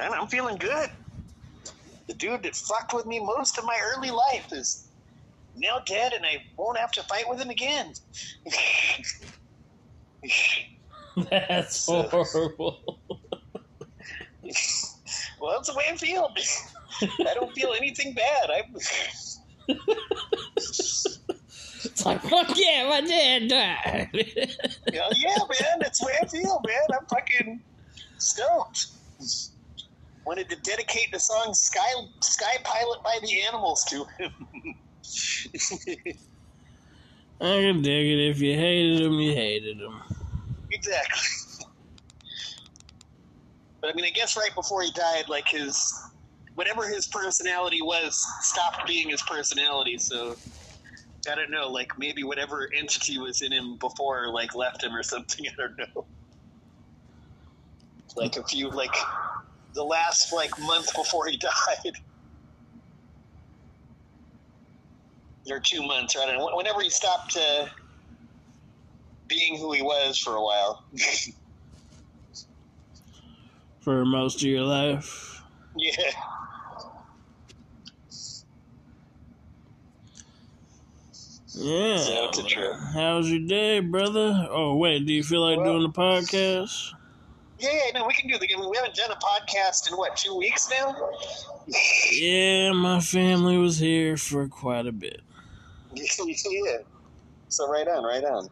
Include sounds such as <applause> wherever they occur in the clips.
I'm feeling good. The dude that fucked with me most of my early life is now dead, and I won't have to fight with him again. That's <laughs> horrible. <laughs> well, that's the way I feel. I don't feel anything bad. I. It's like, fuck yeah, my dad died. Yeah, yeah, man, that's the way I feel, man. I'm fucking stoked. Wanted to dedicate the song "Sky Sky Pilot" by the Animals to him. <laughs> I can dig it. If you hated him, you hated him. exactly. But I mean, I guess right before he died, like his whatever his personality was stopped being his personality. So I don't know, like maybe whatever entity was in him before, like left him or something. <laughs> I don't know. Like a few, like the last like month before he <laughs> died, or two months, or I don't know. Whenever he stopped uh, being who he was for a while. <laughs> For most of your life. yeah. Yeah. So it's a trip. How's your day, brother? Oh, wait, do you feel like Well- doing the podcast? Yeah, yeah, no, we can do the. I mean, we haven't done a podcast in what two weeks now. Yeah, my family was here for quite a bit. <laughs> yeah. So right on, right on.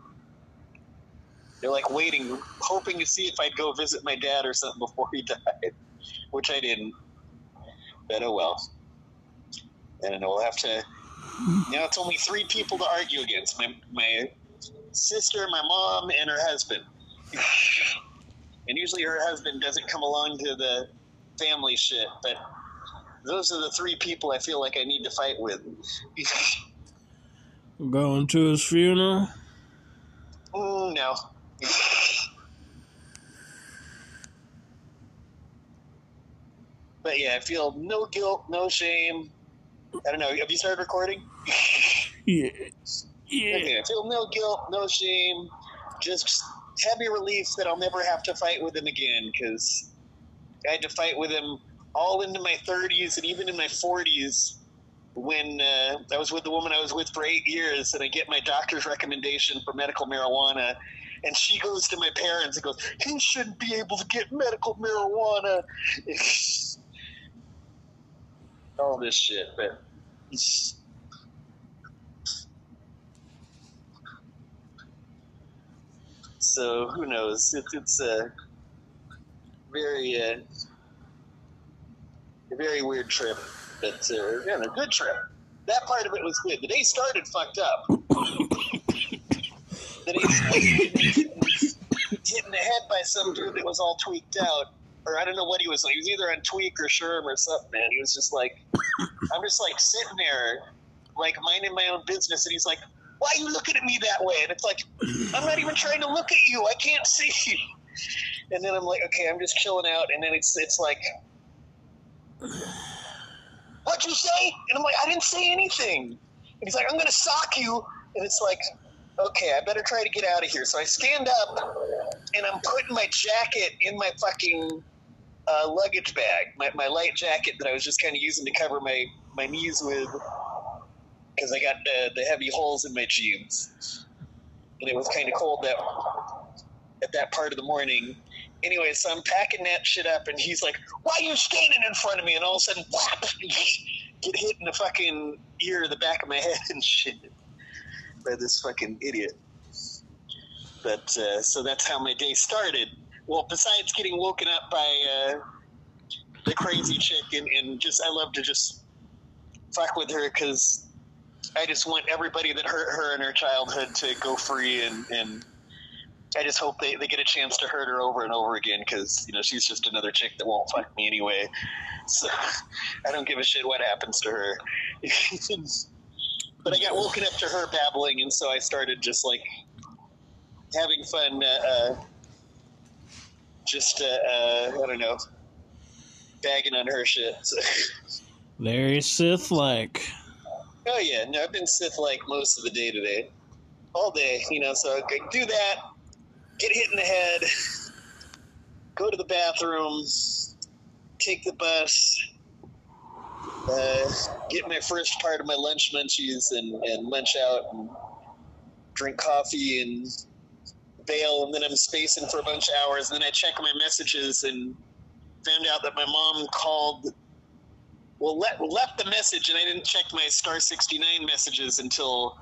They're like waiting, hoping to see if I'd go visit my dad or something before he <laughs> died, which I didn't. But oh well. I don't know. We'll have to. Now it's only three people to argue against: my my sister, my mom, and her husband. <laughs> And usually her husband doesn't come along to the family shit, but those are the three people I feel like I need to fight with. <laughs> Going to his funeral? Mm, no. but yeah, I feel no guilt, no shame. I don't know. Have you started recording? <laughs> Yeah. Yeah. Okay, I feel no guilt, no shame. Just happy relief that I'll never have to fight with him again because I had to fight with him all into my 30s and even in my 40s when uh, I was with the woman I was with for eight years and I get my doctor's recommendation for medical marijuana. And she goes to my parents and goes, He shouldn't be able to get medical marijuana. <laughs> all this shit, but. So who knows? It's it's a very uh, a very weird trip, but uh, yeah, a good trip. That part of it was good. The day started fucked up. the day started hit in the head by some dude that was all tweaked out, or I don't know what he was like. He was either on tweak or sherm or something. Man, he was just like, I'm just like sitting there, like minding my own business, and he's like, "Why are you looking at me that way?" And it's like, I'm not even trying to look at you. I can't see you. And then I'm like, okay, I'm just chilling out. And then it's it's like, what'd you say? And I'm like, I didn't say anything. And he's like, I'm gonna sock you. And it's like, okay, I better try to get out of here. So I stand up and I'm putting my jacket in my fucking uh, luggage bag, my, my light jacket that I was just kind of using to cover my, my knees with because I got the, the heavy holes in my jeans. And it was kind of cold that at that part of the morning. Anyway, so I'm packing that shit up, and he's like, "Why are you standing in front of me?" And all of a sudden, whap, <laughs> get hit in the fucking ear, the back of my <laughs> head, and shit by this fucking idiot. But uh, so that's how my day started. Well, besides getting woken up by uh, the crazy chick, and, and just I love to just fuck with her because I just want everybody that hurt her in her childhood to go free, and, and I just hope they, they get a chance to hurt her over and over again because you know she's just another chick that won't fuck me anyway. So I don't give a shit what happens to her. <laughs> but I got woken up to her babbling, and so I started just like having fun. Uh, uh, just uh, uh, I don't know, bagging on her shit. <laughs> Very Sith like. Oh yeah, no, I've been Sith like most of the day today, all day. You know, so I do that, get hit in the head, go to the bathroom, take the bus, uh, get my first part of my lunch munchies, and, and munch out and drink coffee and bail, and then I'm spacing for a bunch of hours. And then I check my messages and found out that my mom called. Well, le- left the message, and I didn't check my star sixty nine messages until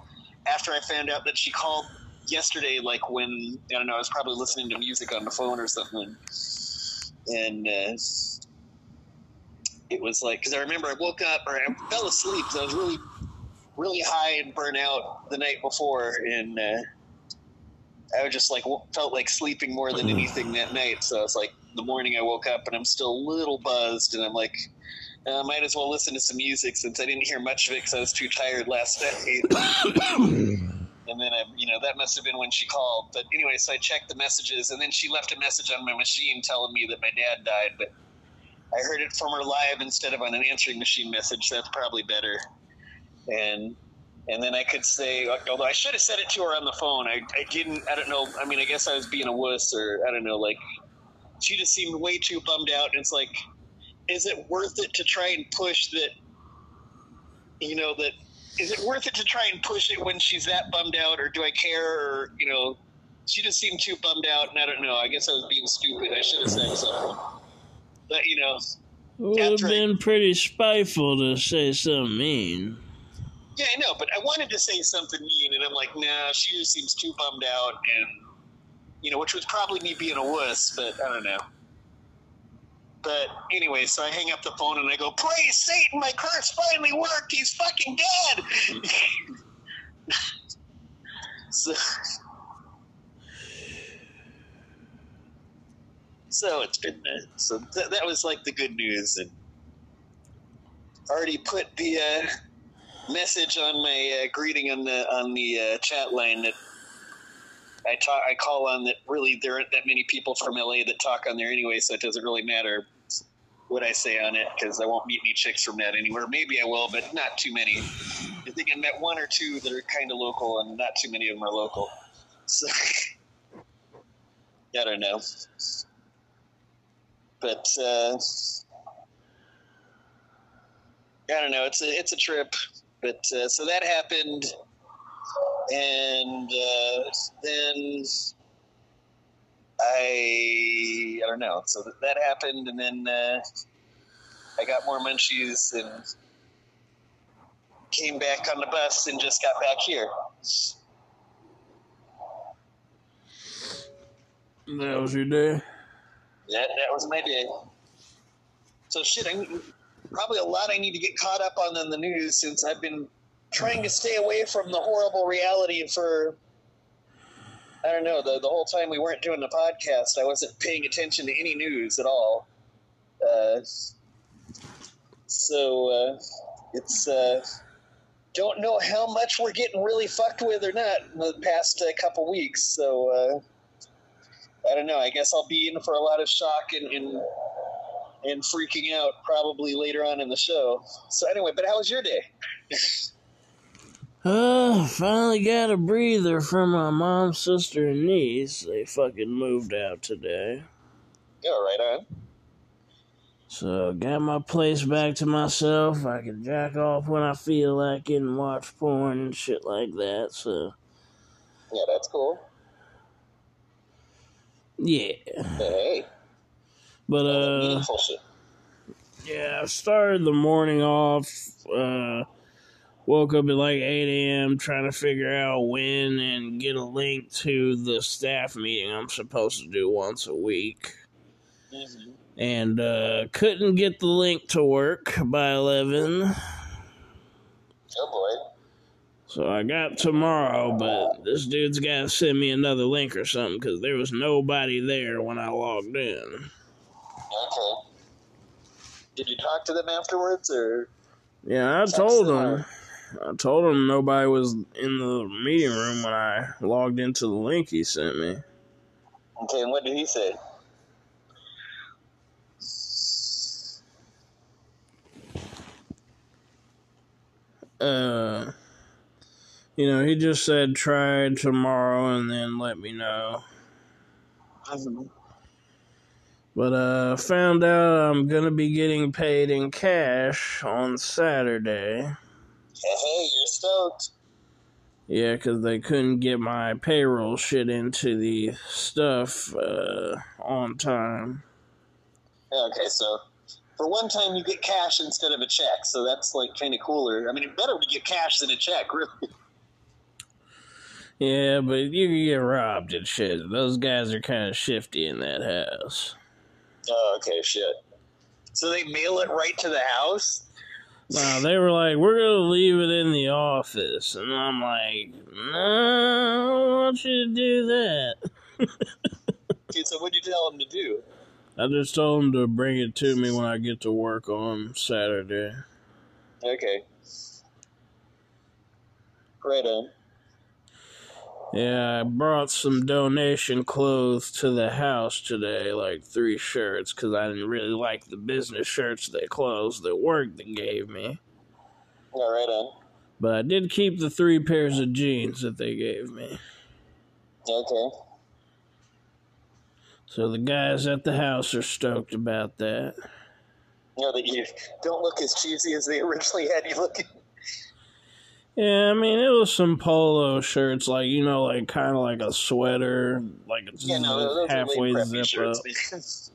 after I found out that she called yesterday. Like when I don't know, I was probably listening to music on the phone or something, and uh, it was like because I remember I woke up or I fell asleep. So I was really, really high and burnt out the night before, and. Uh, I was just like felt like sleeping more than anything that night. So it's like the morning I woke up and I'm still a little buzzed, and I'm like, I uh, might as well listen to some music since I didn't hear much of it because I was too tired last night. <coughs> and then I, you know, that must have been when she called. But anyway, so I checked the messages, and then she left a message on my machine telling me that my dad died. But I heard it from her live instead of on an answering machine message. So that's probably better. And and then I could say, although I should have said it to her on the phone, I, I didn't. I don't know. I mean, I guess I was being a wuss, or I don't know. Like, she just seemed way too bummed out. And it's like, is it worth it to try and push that? You know that is it worth it to try and push it when she's that bummed out, or do I care? Or you know, she just seemed too bummed out, and I don't know. I guess I was being stupid. I should have said something. But you know, it would have been pretty spiteful to say something mean. Yeah, I know, but I wanted to say something mean, and I'm like, nah, she just seems too bummed out, and you know, which was probably me being a wuss, but I don't know. But anyway, so I hang up the phone and I go, praise Satan, my curse finally worked. He's fucking dead. <laughs> so, so it's been uh, so th- that was like the good news, and already put the. Uh, message on my uh, greeting on the on the uh, chat line that I talk I call on that really there aren't that many people from LA that talk on there anyway, so it doesn't really matter what I say on it because I won't meet any chicks from that anywhere. Maybe I will, but not too many. I think I met one or two that are kind of local, and not too many of them are local. So <laughs> I don't know, but uh, I don't know. It's a it's a trip. But uh, so that happened, and uh, then I I don't know. So that, that happened, and then uh, I got more munchies and came back on the bus and just got back here. That was your day. That that was my day. So shit, I probably a lot I need to get caught up on in the news since I've been trying to stay away from the horrible reality for I don't know the the whole time we weren't doing the podcast. I wasn't paying attention to any news at all. Uh, so uh, it's uh, don't know how much we're getting really fucked with or not in the past uh, couple weeks. So uh, I don't know. I guess I'll be in for a lot of shock and, and and freaking out probably later on in the show. So anyway, but how was your day? <laughs> Uh, finally got a breather from my mom, sister, and niece. They fucking moved out today. Yeah, right on. So, got my place back to myself. I can jack off when I feel like it and watch porn and shit like that, so. Yeah, that's cool. Yeah. Hey. But uh, yeah, I started the morning off. Uh, woke up at like eight a.m. trying to figure out when and get a link to the staff meeting I'm supposed to do once a week. Mm-hmm. And uh, couldn't get the link to work by eleven. Oh boy. So I got tomorrow, but this dude's got to send me another link or something because there was nobody there when I logged in. Okay. Did you talk to them afterwards, or? Yeah, I told them. I told him nobody was in the meeting room when I logged into the link he sent me. Okay, and what did he say? Uh, you know, he just said try tomorrow and then let me know. But uh, found out I'm gonna be getting paid in cash on Saturday. Hey, you're stoked. Yeah, because they couldn't get my payroll shit into the stuff uh, on time. Okay, so for one time you get cash instead of a check, so that's like kind of cooler. I mean, it's better to get cash than a check, really. Yeah, but you can get robbed and shit. Those guys are kind of shifty in that house. Oh, okay, shit. So they mail it right to the house? Wow, they were like, we're going to leave it in the office. And I'm like, no, I don't want you to do that. <laughs> so what'd you tell them to do? I just told them to bring it to me when I get to work on Saturday. Okay. Right on. Yeah, I brought some donation clothes to the house today, like three shirts, because I didn't really like the business shirts they clothes that work that gave me. Yeah, right on. But I did keep the three pairs of jeans that they gave me. Okay. So the guys at the house are stoked about that. You know that you don't look as cheesy as they originally had you looking. Yeah, I mean, it was some polo shirts, like you know, like kind of like a sweater, like it's yeah, no, halfway zip shirts, <laughs>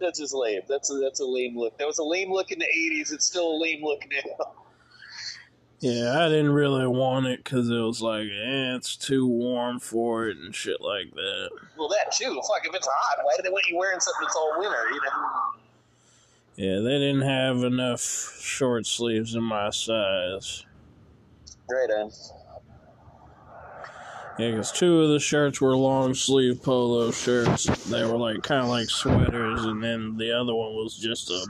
that's just lame. That's a, that's a lame look. That was a lame look in the '80s. It's still a lame look now. Yeah, I didn't really want it because it was like, eh, it's too warm for it and shit like that. Well, that too. Fuck, if it's hot, why do they want you wearing something that's all winter? You know. Yeah, they didn't have enough short sleeves in my size. Right on. Yeah, because two of the shirts were long sleeve polo shirts. They were like kind of like sweaters, and then the other one was just a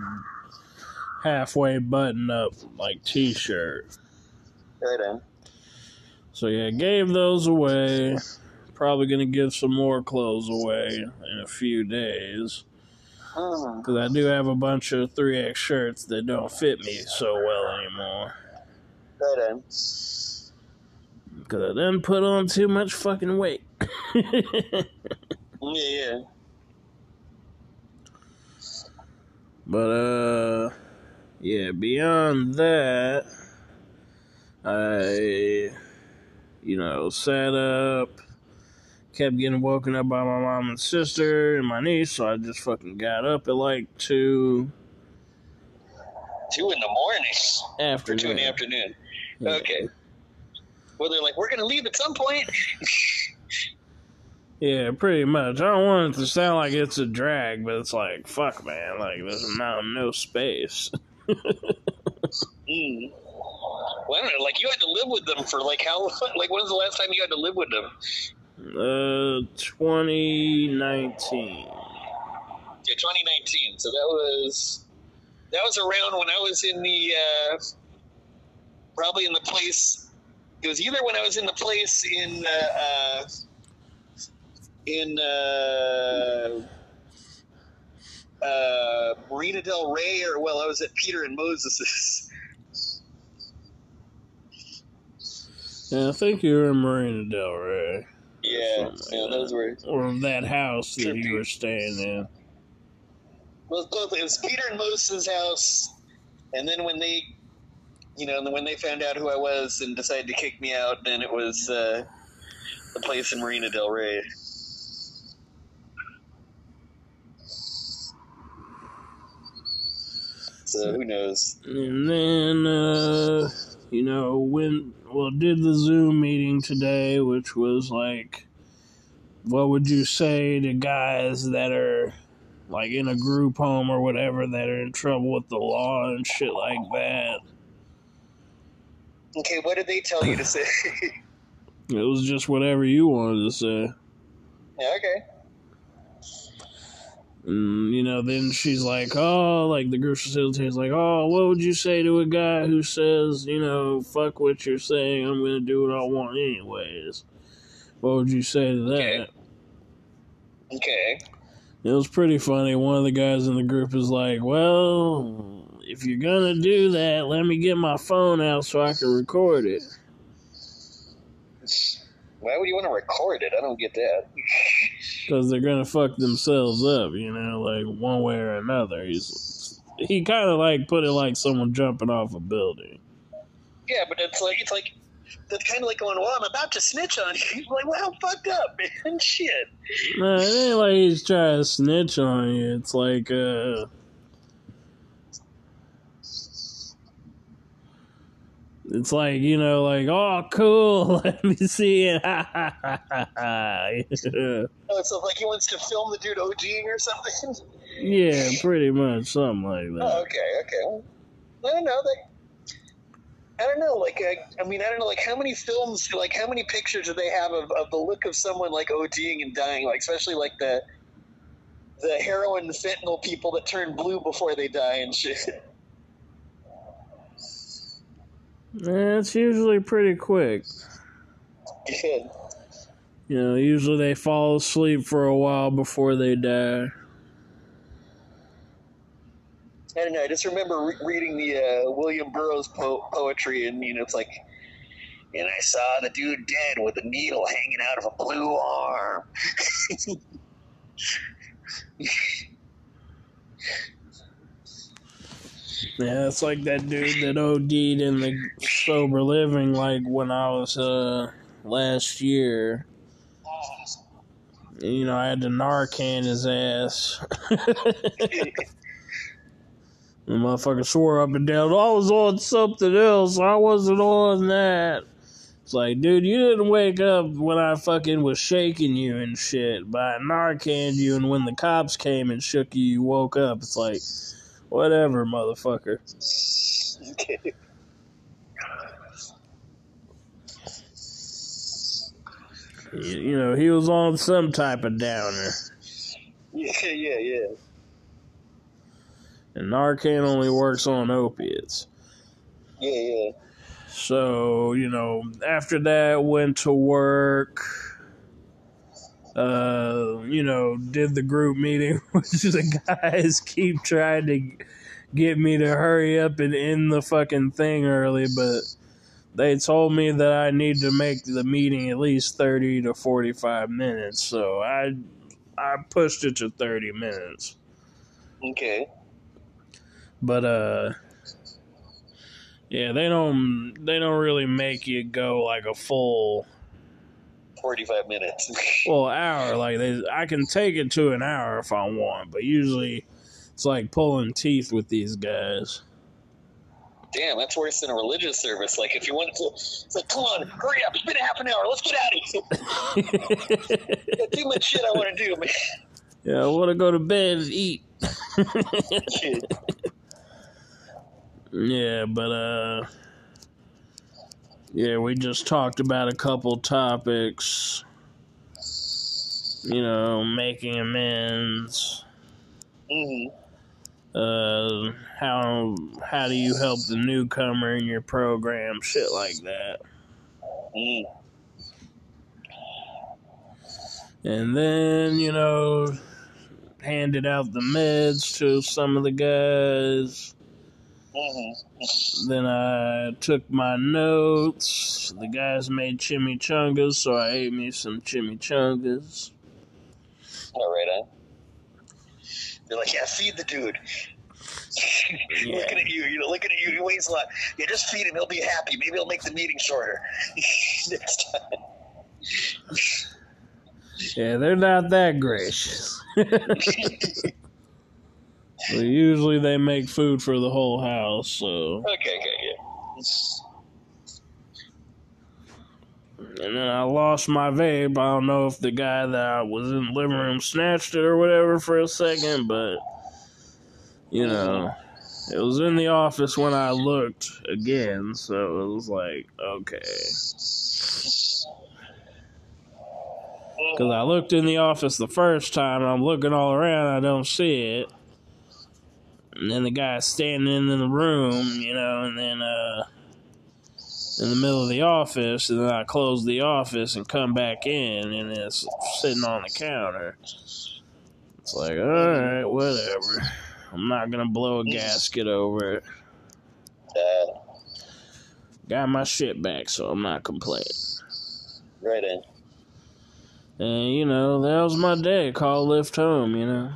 halfway button up like t shirt. Right on. So yeah, gave those away. Probably gonna give some more clothes away in a few days. Because hmm. I do have a bunch of 3X shirts that don't fit me so well anymore. Because I didn't put on too much fucking weight. yeah, yeah. But, uh, yeah, beyond that, I, you know, sat up, kept getting woken up by my mom and sister and my niece, so I just fucking got up at like 2. Two in the morning? Afternoon. Or two in the afternoon. Yeah. Okay Well, they're like, we're going to leave at some point. <laughs> yeah, pretty much. I don't want it to sound like it's a drag, but it's like, fuck, man. Like, there's now no space. <laughs> mm. Well, I don't know. Like, you had to live with them for, like, how, <laughs> like, when was the last time you had to live with them? Uh, 2019. Yeah, 2019. So that was, that was around when I was in the, uh, probably in the place it was either when I was in the place in uh, uh, in uh, uh, Marina Del Rey, or well, I was at Peter and Moses's. <laughs> Yeah, I think you were in Marina Del Rey. Yeah, yeah, those were or that house that you were staying in. Well, both it was Peter and Moses's house, and then when they you know, when they found out who I was and decided to kick me out, then it was uh, the place in Marina Del Rey. So who knows? And then, uh, you know, when well, did the Zoom meeting today, which was like, what would you say to guys that are like in a group home or whatever that are in trouble with the law and shit like that? Okay, what did they tell you to say? <laughs> it was just whatever you wanted to say. Yeah, okay. And, you know, then she's like, oh, like the group facilitator's like, oh, what would you say to a guy who says, you know, fuck what you're saying, I'm going to do what I want anyways? What would you say to that? Okay. okay. It was pretty funny. One of the guys in the group is like, well, if you're gonna do that, let me get my phone out so I can record it. Why would you want to record it? I don't get that. <laughs> because they're gonna fuck themselves up, you know, like one way or another. He's he kind of like put it like someone jumping off a building. Yeah, but it's like it's like that's kind of like going, "Well, I'm about to snitch on you." <laughs> like, well, fucked up, man. <laughs> Shit. No, it ain't like he's trying to snitch on you. It's like, uh, It's like, you know, like, oh, cool, <laughs> let me see it. <laughs> oh, it's like he wants to film the dude ODing or something? Yeah, pretty much, something like that. Oh, okay, okay. I don't know. They, I don't know. Like, uh, I mean, I don't know. Like, how many films, like, how many pictures do they have of, of the look of someone like ODing and dying? Like, especially like the the heroin fentanyl people that turn blue before they die and shit. <laughs> It's usually pretty quick. Good. You know, usually they fall asleep for a while before they die. I don't know. I just remember re- reading the uh, William Burroughs po- poetry, and you know, it's like, and I saw the dude dead with a needle hanging out of a blue arm. <laughs> <laughs> Yeah, it's like that dude that OD'd in the sober living, like when I was uh last year. You know, I had to Narcan his ass. <laughs> the motherfucker swore up and down, I was on something else. I wasn't on that. It's like, dude, you didn't wake up when I fucking was shaking you and shit. But I Narcaned you, and when the cops came and shook you, you woke up. It's like, Whatever, motherfucker. you know, he was on some type of downer. Yeah, yeah, yeah. And Narcan only works on opiates. Yeah, yeah. So, you know, after that, went to work uh, you know, did the group meeting, <laughs> which the guys keep trying to get me to hurry up and end the fucking thing early, but they told me that I need to make the meeting at least 30 to 45 minutes, so I I pushed it to 30 minutes. Okay. But uh yeah, they don't they don't really make you go like a full 45 minutes. <laughs> well, hour. Like they, I can take it to an hour if I want, but usually it's like pulling teeth with these guys. Damn, that's worse than a religious service. Like if you want to, it's like, come on, hurry up! It's been half an hour. Let's get out of here. <laughs> Got too much shit I want to do, man. Yeah, I want to go to bed and eat. <laughs> yeah, but uh yeah, we just talked about a couple topics. You know, making amends. Mm-hmm. Uh, how how do you help the newcomer in your program? Shit like that. Mm. And then you know, handed out the meds to some of the guys. Mm-hmm. Then I took my notes. The guys made chimichangas, so I ate me some chimichangas. All right, huh? They're like, yeah, feed the dude. <laughs> Yeah. looking at you, you know, looking at you, he weighs a lot. Yeah, just feed him. He'll be happy. Maybe he'll make the meeting shorter <laughs> next time. yeah, they're not that gracious. <laughs> Well, usually they make food for the whole house, so. Okay, okay, yeah. And then I lost my vape. I don't know if the guy that I was in the living room snatched it or whatever for a second, but you know, it was in the office when I looked again, so it was like, okay. Uh, because I looked in the office the first time, I'm looking all around, I don't see it and then the guy standing in the room, you know, and then uh, in the middle of the office, and then I close the office and come back in, and it's sitting on the counter. It's like, all right, whatever. I'm not gonna blow a gasket over it. Uh, Got my shit back, so I'm not complaining. Right in. And you know, that was my day. Call Lyft home, you know.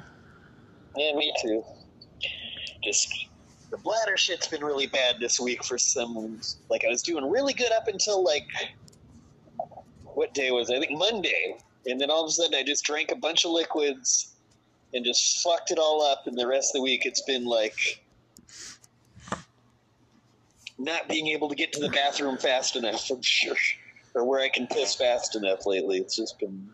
Yeah, me too. Just the bladder shit's been really bad this week for some. Like I was doing really good up until like what day was it? I think Monday, and then all of a sudden I just drank a bunch of liquids and just fucked it all up. And the rest of the week it's been like not being able to get to the bathroom fast enough. I'm sure or where I can piss fast enough lately. It's just been.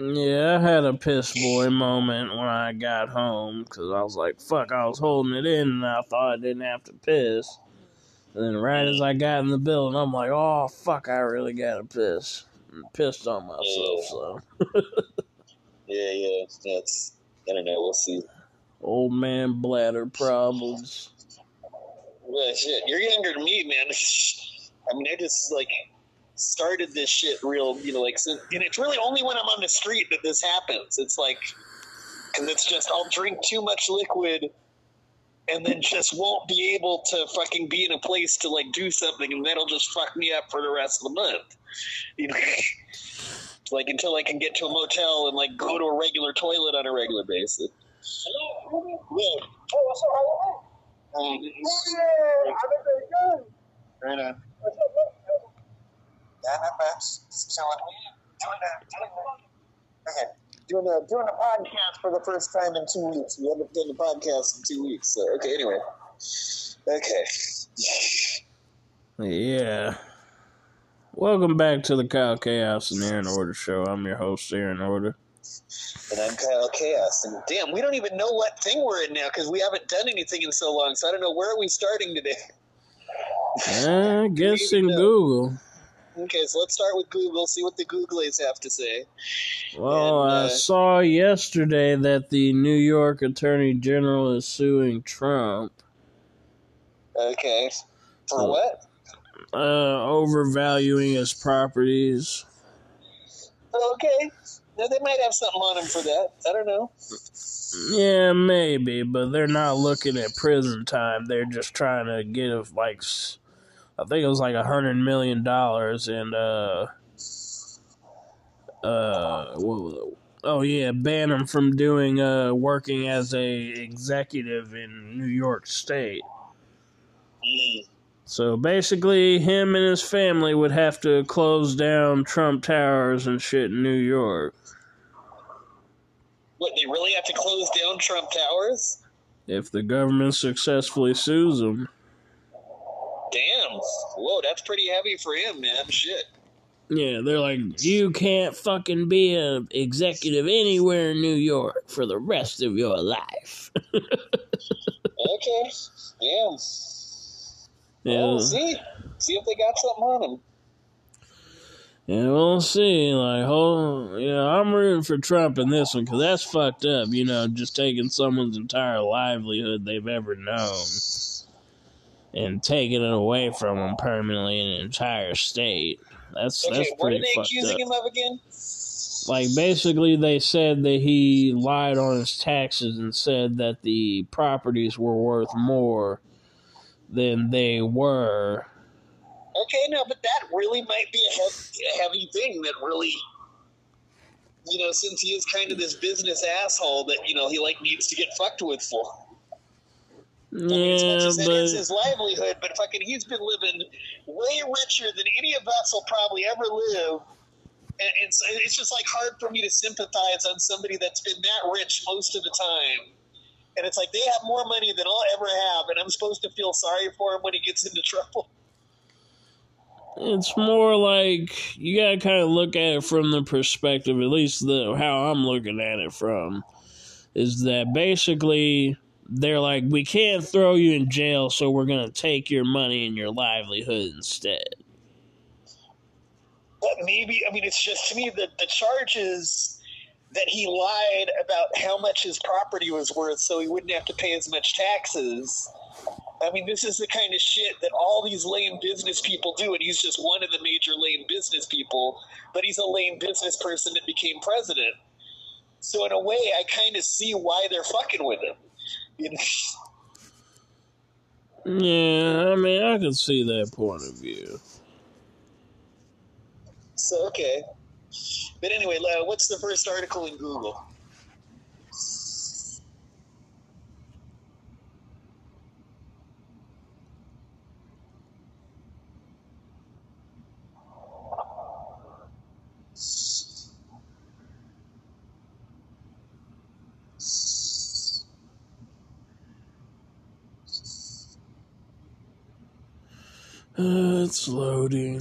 Yeah, I had a piss boy moment when I got home because I was like, fuck, I was holding it in and I thought I didn't have to piss. And then right as I got in the building, I'm like, oh, fuck, I really got to piss. And pissed on myself, yeah. so. <laughs> yeah, yeah, that's, I don't know, we'll see. Old man bladder problems. Well, shit, you're younger than me, man. <laughs> I mean, I just, like, started this shit real, you know, like, so, and it's really only when I'm on the street that this happens. It's like, because it's just, I'll drink too much liquid and then just won't be able to fucking be in a place to, like, do something, and that'll just fuck me up for the rest of the month. You know? <laughs> like, until I can get to a motel and, like, go to a regular toilet on a regular basis. Hello? Yeah. Oh, what's up? How you doing? Um, yeah, I've been good. Right on. Yeah, not bad. Just chilling. Doing a, okay. Doing a, doing a podcast for the first time in two weeks. We haven't done a podcast in two weeks. So, okay, anyway. Okay. Yeah. Welcome back to the Kyle Chaos and Aaron Order show. I'm your host, Aaron Order. And I'm Kyle Chaos. And damn, we don't even know what thing we're in now because we haven't done anything in so long. So I don't know where are we starting today. I guess in Google. Okay, so let's start with Google, see what the Googlies have to say. Well, and, uh, I saw yesterday that the New York Attorney General is suing Trump. Okay. For uh, what? Uh, overvaluing his properties. Okay. Now, they might have something on him for that. I don't know. Yeah, maybe, but they're not looking at prison time. They're just trying to get a like I think it was like a hundred million dollars, and uh, uh, oh yeah, ban him from doing uh working as a executive in New York State. So basically, him and his family would have to close down Trump Towers and shit in New York. What, they really have to close down Trump Towers? If the government successfully sues them. Whoa, that's pretty heavy for him, man. Shit. Yeah, they're like, you can't fucking be an executive anywhere in New York for the rest of your life. <laughs> okay. Damn. Yeah. Well, see. See if they got something on him. Yeah, we'll see. Like, oh, yeah, I'm rooting for Trump in this one because that's fucked up. You know, just taking someone's entire livelihood they've ever known and taking it away from him permanently in an entire state. That's okay, that's pretty. What are they accusing up. him of again? Like basically, they said that he lied on his taxes and said that the properties were worth more than they were. Okay, no, but that really might be a heavy, a heavy thing. That really, you know, since he is kind of this business asshole that you know he like needs to get fucked with for. Yeah, I mean, as but it's his livelihood, but fucking, he's been living way richer than any of us will probably ever live. And it's, it's just like hard for me to sympathize on somebody that's been that rich most of the time. And it's like they have more money than I'll ever have, and I'm supposed to feel sorry for him when he gets into <laughs> trouble. It's more like you gotta kind of look at it from the perspective, at least the how I'm looking at it from, is that basically they're like, we can't throw you in jail, so we're going to take your money and your livelihood instead. But maybe, I mean, it's just to me that the charges that he lied about how much his property was worth so he wouldn't have to pay as much taxes. I mean, this is the kind of shit that all these lame business people do, and he's just one of the major lame business people, but he's a lame business person that became president. So, in a way, I kind of see why they're fucking with him. <laughs> Yeah, I mean, I can see that point of view. So okay, But anyway, what's the first article in Google? Uh, it's loading.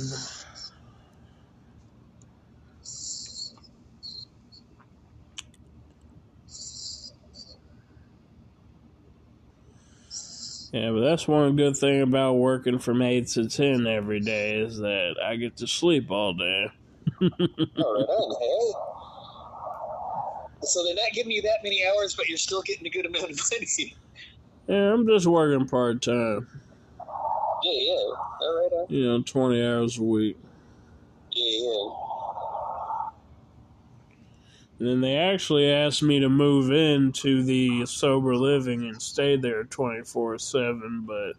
Yeah, but that's one good thing about working from 8 to 10 every day is that I get to sleep all day. all right hey. So they're not giving you that many hours, but you're still getting a good amount of money. Yeah, I'm just working part time. Yeah, yeah. All right. On. You know, 20 hours a week. Yeah, yeah. And then they actually asked me to move into the sober living and stay there 24 7, but,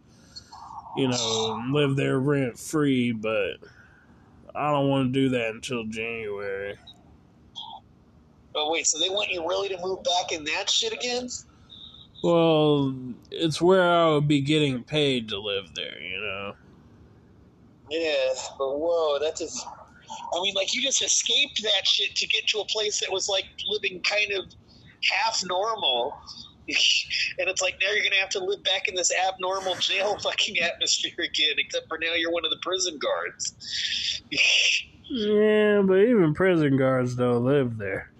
you know, live there rent free, but I don't want to do that until January. Oh, wait, so they want you really to move back in that shit again? Well, it's where I would be getting paid to live there, you know? Yeah, but whoa, that's just. I mean, like, you just escaped that shit to get to a place that was, like, living kind of half normal. <laughs> and it's like now you're going to have to live back in this abnormal jail <laughs> fucking atmosphere again, except for now you're one of the prison guards. yeah, but even prison guards don't live there.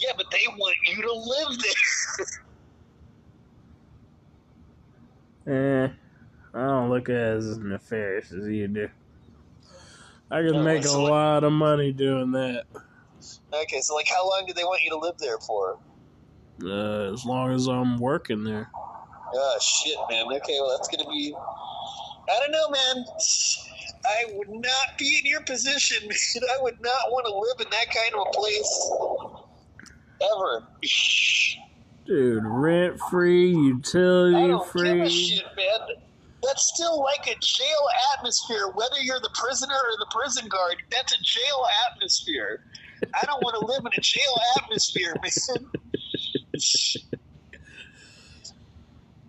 Yeah, but they want you to live there. <laughs> eh, I don't look as nefarious as you do. I could make a like, lot of money doing that. Okay, so like, how long do they want you to live there for? Uh, as long as I'm working there. Oh shit, man. Okay, well that's gonna be. I don't know, man. I would not be in your position, <laughs> man. I would not want to live in that kind of a place ever. Dude, rent free, utility I don't free. Give a shit, man that's still like a jail atmosphere, whether you're the prisoner or the prison guard. That's a jail atmosphere. I don't want to live in a jail atmosphere, <laughs> man.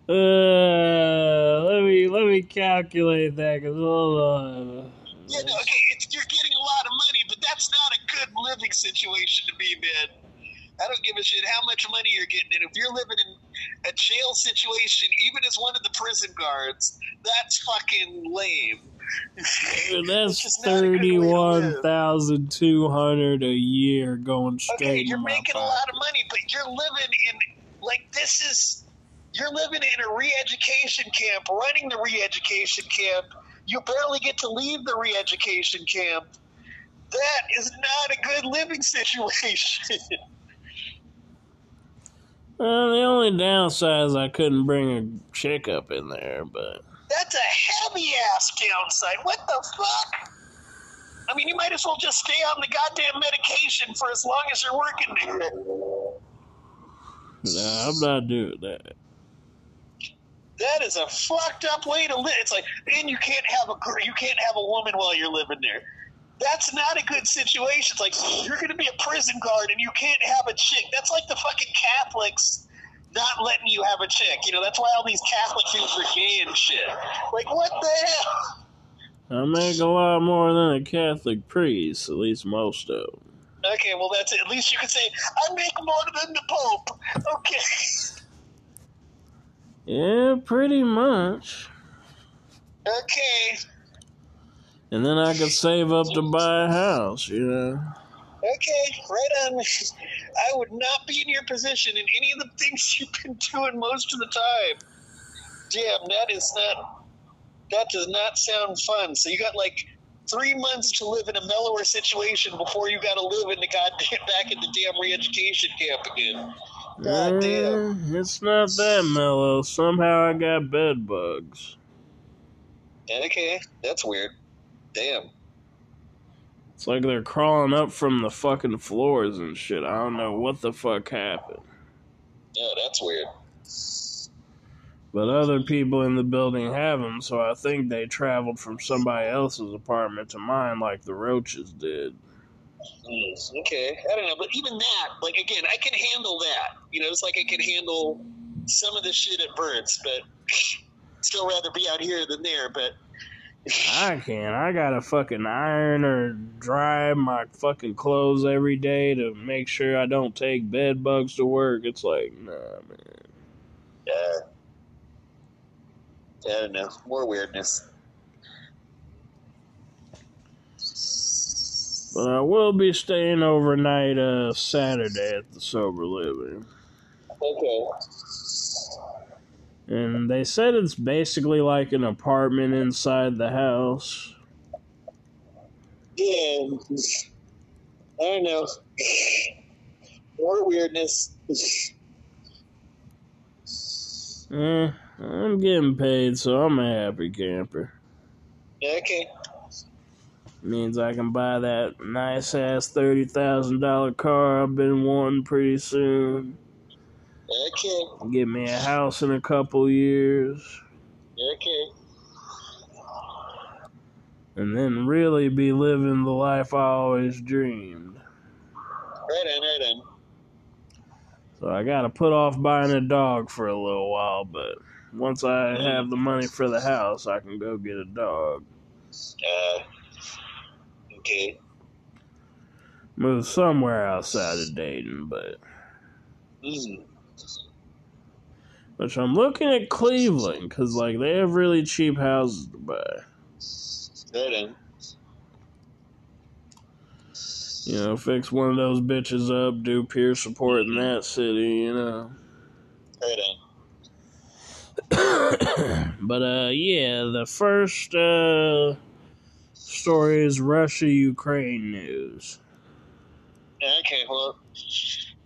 Uh, let me let me calculate that. Cause hold on. Yeah, no, okay, you're getting a lot of money, but that's not a good living situation to be, man. I don't give a shit how much money you're getting. And if you're living in a jail situation, even as one of the prison guards, that's fucking lame. <laughs> that's thirty-one thousand two hundred a year going straight. Okay, you're making pocket. a lot of money, but you're living in like this is you're living in a re-education camp, running the re-education camp. You barely get to leave the re-education camp. That is not a good living <laughs> situation. Well, the only downside is I couldn't bring a chick up in there, but. That's a heavy ass downside. What the fuck? I mean, you might as well just stay on the goddamn medication for as long as you're working there. Nah, I'm not doing that. That is a fucked up way to live. It's like, and you can't have a you can't have a woman while you're living there that's not a good situation. It's like you're going to be a prison guard and you can't have a chick. That's like the fucking Catholics not letting you have a chick. You know, that's why all these Catholic dudes are gay and shit. Like, what the hell? I make a lot more than a Catholic priest, at least most of them. Okay, well, that's it. At least you can say, I make more than the Pope. Okay. Yeah, pretty much. Okay and then I could save up to buy a house, you know. Okay, right on. <laughs> I would not be in your position in any of the things <laughs> you've been doing most of the time. Damn, that is not. That does not sound fun. So you got like three months to live in a mellower situation before you got to live in the goddamn <laughs> back in the damn re-education camp again. God damn. Mm, it's not that mellow. Somehow I got bed bugs. Okay, that's weird. Damn. It's like they're crawling up from the fucking floors and shit. I don't know what the fuck happened. Yeah, that's weird. But other people in the building have them, so I think they traveled from somebody else's apartment to mine like the roaches did. Mm, okay, I don't know, but even that, like again, I can handle that. You know, it's like I can handle some of the shit at Burt's, but still rather be out here than there. But I can't. I gotta fucking iron or dry my fucking clothes every day to make sure I don't take bed bugs to work. It's like, nah, man. Yeah. I don't know. More weirdness. But I will be staying overnight uh, Saturday at the Sober Living. Okay. And they said it's basically like an apartment inside the house. Yeah. I don't know. More weirdness. Eh, I'm getting paid, so I'm a happy camper. Okay. Means I can buy that nice ass thirty thousand dollar car I've been wanting pretty soon. Okay. Get me a house in a couple years. Okay. And then really be living the life I always dreamed. Right on, right on. So I gotta put off buying a dog for a little while, but once I have the money for the house, I can go get a dog. Uh, okay. Move somewhere outside of Dayton, but. Mm. Which I'm looking at Cleveland, because, like, they have really cheap houses to buy. Right on. You know, fix one of those bitches up, do peer support in that city, you know. Right <coughs> on. but, uh, yeah, the first, uh, story is Russia Ukraine news. Okay, well,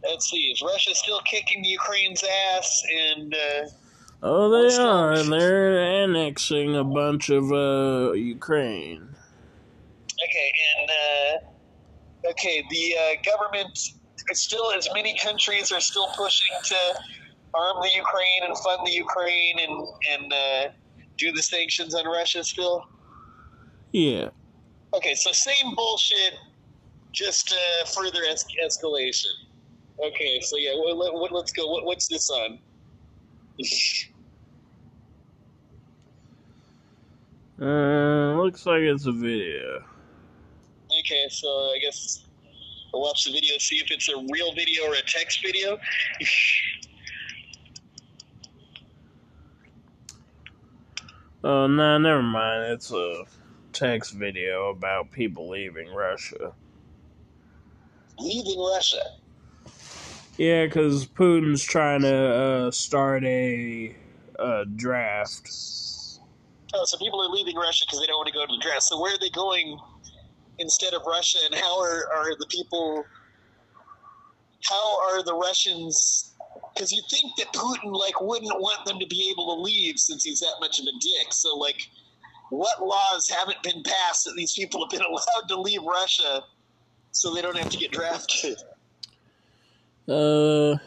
let's see. Is Russia still kicking Ukraine's ass? And uh, oh, they are. And they're annexing a bunch of uh, Ukraine. Okay, and uh, okay, the uh, government still, as many countries are still pushing to arm the Ukraine and fund the Ukraine and and uh, do the sanctions on Russia. Still. Yeah. Okay, so same bullshit, just uh, further es- escalation. Okay, so yeah, let, let, let's go. What, what's this on? <laughs> uh, looks like it's a video. Okay, so I guess I'll watch the video, see if it's a real video or a text video. <laughs> Oh, no, nah, never mind. It's a text video about people leaving Russia. Leaving Russia? Yeah, because Putin's trying to uh, start a, a draft. Oh, so people are leaving Russia because they don't want to go to the draft. So where are they going instead of Russia, and how are, are the people? How are the Russians? Because you think that Putin like wouldn't want them to be able to leave since he's that much of a dick. So like, what laws haven't been passed that these people have been <laughs> allowed to leave Russia so they don't have to get drafted? Uh,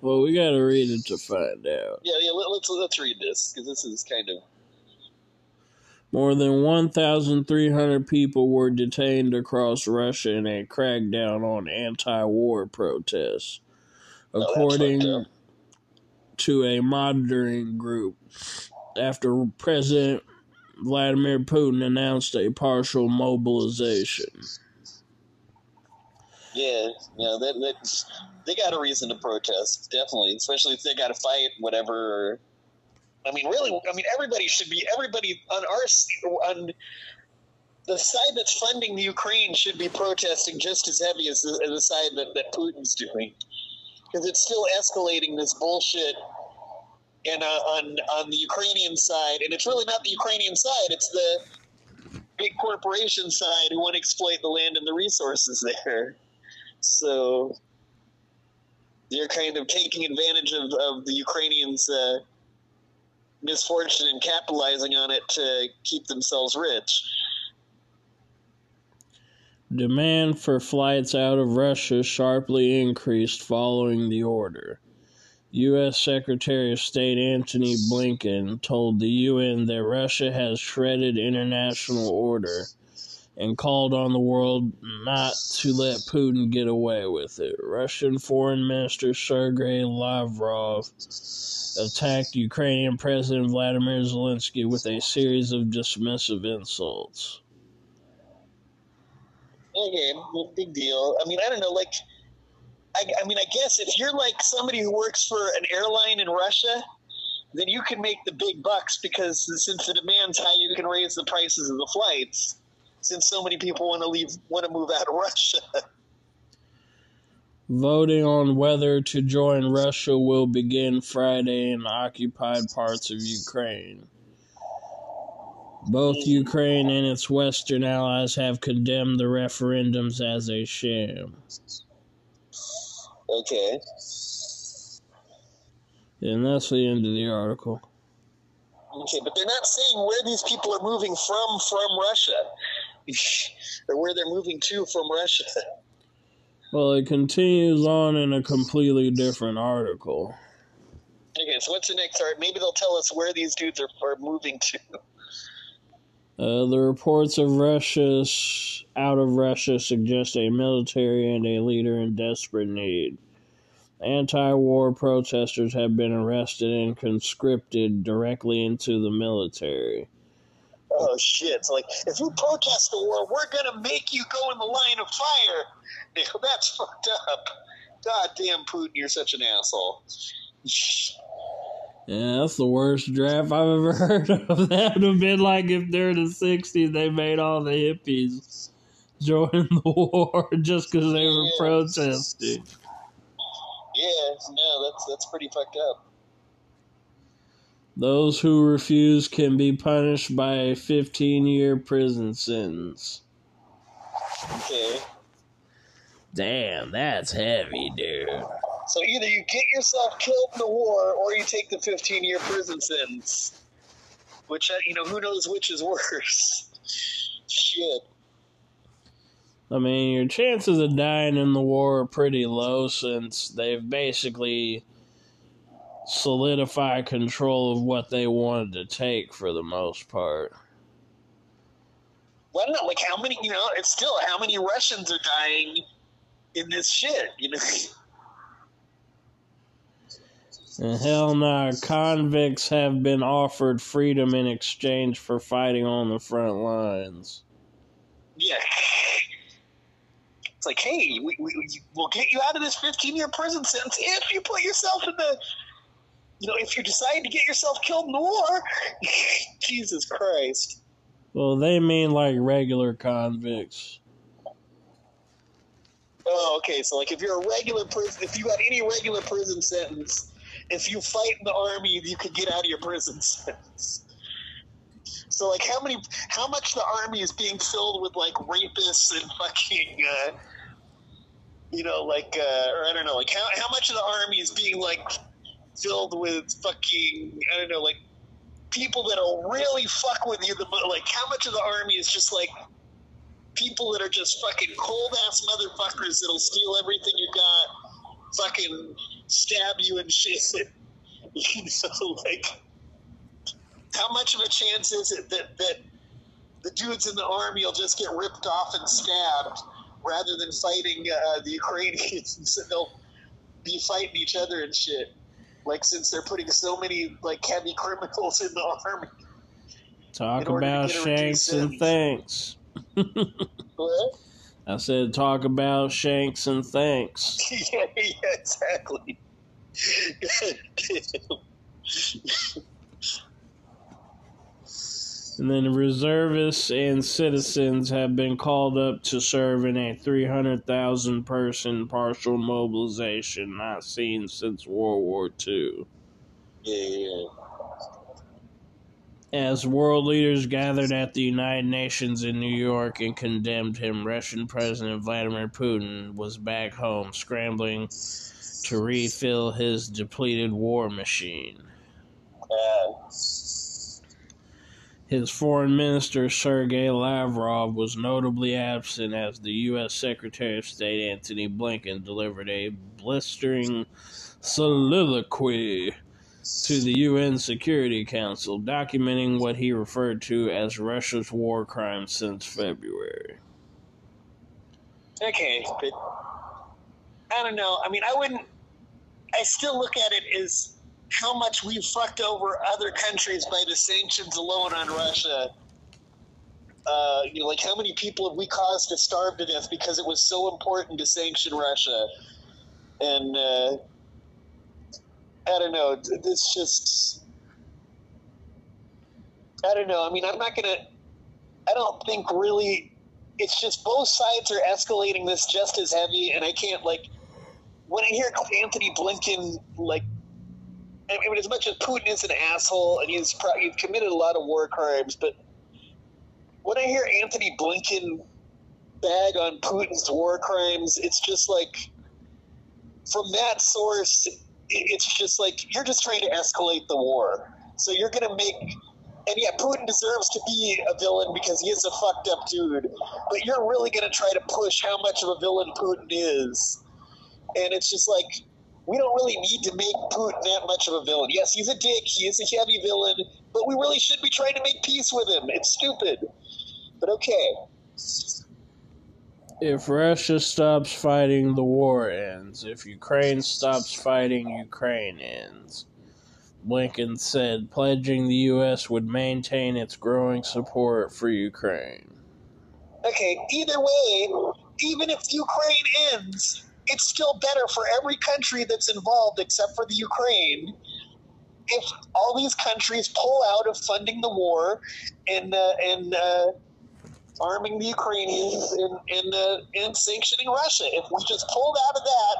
well, we got to read it to find out. Yeah, yeah. Let, let's let's read this because this is kind of. More than 1,300 people were detained across Russia in a crackdown on anti-war protests, according oh, to a monitoring group. After President Vladimir Putin announced a partial mobilization. Yeah, yeah, that, that, they got a reason to protest, definitely, especially if they got to fight, whatever. I mean, really, I mean, everybody should be, everybody on our, on the side that's funding the Ukraine should be protesting just as heavy as the, as the side that, that Putin's doing. Because it's still escalating this bullshit and uh, on on the Ukrainian side, and it's really not the Ukrainian side; it's the big corporation side who want to exploit the land and the resources there. So they're kind of taking advantage of, of the Ukrainians' uh, misfortune and capitalizing on it to keep themselves rich. Demand for flights out of Russia sharply increased following the order. U.S. Secretary of State Antony Blinken told the UN that Russia has shredded international order and called on the world not to let Putin get away with it. Russian Foreign Minister Sergei Lavrov attacked Ukrainian President Vladimir Zelensky with a series of dismissive insults. Okay, big deal. I mean, I don't know, like, I, I mean, I guess if you're like somebody who works for an airline in Russia, then you can make the big bucks because since the demand's high, you can raise the prices of the flights. Since so many people want to leave, want to move out of <laughs> Russia. Voting on whether to join Russia will begin Friday in occupied parts of Ukraine. Both Ukraine and its Western allies have condemned the referendums as a sham. Okay. And that's the end of the article. Okay, but they're not saying where these people are moving from from Russia, <laughs> or where they're moving to from Russia. Well, it continues on in a completely different article. Okay, so what's the next art? Maybe they'll tell us where these dudes are, are moving to. Uh, the reports of Russia's out of Russia suggest a military and a leader in desperate need. Anti-war protesters have been arrested and conscripted directly into the military. Oh shit! So like, if you protest the war, we're gonna make you go in the line of fire. <laughs> That's fucked up. God damn, Putin, you're such an asshole. Yeah, that's the worst draft I've ever <laughs> heard of. That would have been like if during the 60s they made all the hippies join the <laughs> war just because they were protesting. Yeah, no, that's that's pretty fucked up. Those who refuse can be punished by a 15 year prison sentence. Okay. Damn, that's heavy, dude. So either you get yourself killed in the war, or you take the 15 year prison sentence. Which uh, you know, who knows which is <laughs> worse? Shit. I mean, your chances of dying in the war are pretty low since they've basically solidified control of what they wanted to take for the most part. Well, no, like how many? You know, it's still how many Russians are dying in this shit. You know. And hell no, convicts have been offered freedom in exchange for fighting on the front lines. Yeah. It's like, hey, we, we, we'll get you out of this 15 year prison sentence if you put yourself in the, you know, if you decide to get yourself killed in the war. <laughs> Jesus Christ. Well, they mean like regular convicts. Oh, okay. So, like, if you're a regular prison, if you got any regular prison sentence, if you fight in the army, you could get out of your prison <laughs> sentence. So, like, how many, how much the army is being filled with like rapists and fucking, uh, you know, like, uh, or I don't know, like, how how much of the army is being like filled with fucking, I don't know, like people that'll really fuck with you. The like, how much of the army is just like people that are just fucking cold ass motherfuckers that'll steal everything you got, fucking stab you and shit. <laughs> you know, like how much of a chance is it that that the dudes in the army will just get ripped off and stabbed rather than fighting uh, the Ukrainians <laughs> and they'll be fighting each other and shit. Like since they're putting so many like heavy criminals in the army. Talk about shanks and thanks. what? <laughs> I said, talk about shanks and thanks. <laughs> yeah, yeah, exactly. <laughs> and then reservists and citizens have been called up to serve in a 300,000 person partial mobilization not seen since World War II. Yeah. As world leaders gathered at the United Nations in New York and condemned him, Russian President Vladimir Putin was back home scrambling to refill his depleted war machine. Uh, His foreign minister, Sergei Lavrov, was notably absent as the U.S. Secretary of State Antony Blinken delivered a blistering soliloquy to the UN Security Council, documenting what he referred to as Russia's war crimes since February. Okay, but I don't know. I mean, I wouldn't. I still look at it as how much we've fucked over other countries by the sanctions alone on Russia. Uh, you know, like how many people have we caused to starve to death because it was so important to sanction Russia? And uh, I don't know. It's just. I don't know. I mean, I'm not to. I don't think really. It's just both sides are escalating this just as heavy, and I can't, like. When I hear Antony Blinken, like. I mean, as much as Putin is an asshole and he's, probably, he's committed a lot of war crimes, but when I hear Antony Blinken bag on Putin's war crimes, it's just like from that source, it's just like you're just trying to escalate the war. So you're going to make, and yeah, Putin deserves to be a villain because he is a fucked up dude. But you're really going to try to push how much of a villain Putin is, and it's just like we don't really need to make Putin that much of a villain. Yes, he's a dick. He is a heavy villain, but we really should be trying to make peace with him. It's stupid, but okay. If Russia stops fighting, the war ends. If Ukraine stops fighting, Ukraine ends. Blinken said, pledging the U.S. would maintain its growing support for Ukraine. Okay, either way, even if Ukraine ends, it's still better for every country that's involved except for the Ukraine if all these countries pull out of funding the war and uh, and uh, arming the Ukrainians and, and, uh, and sanctioning Russia. If we just pulled out of that,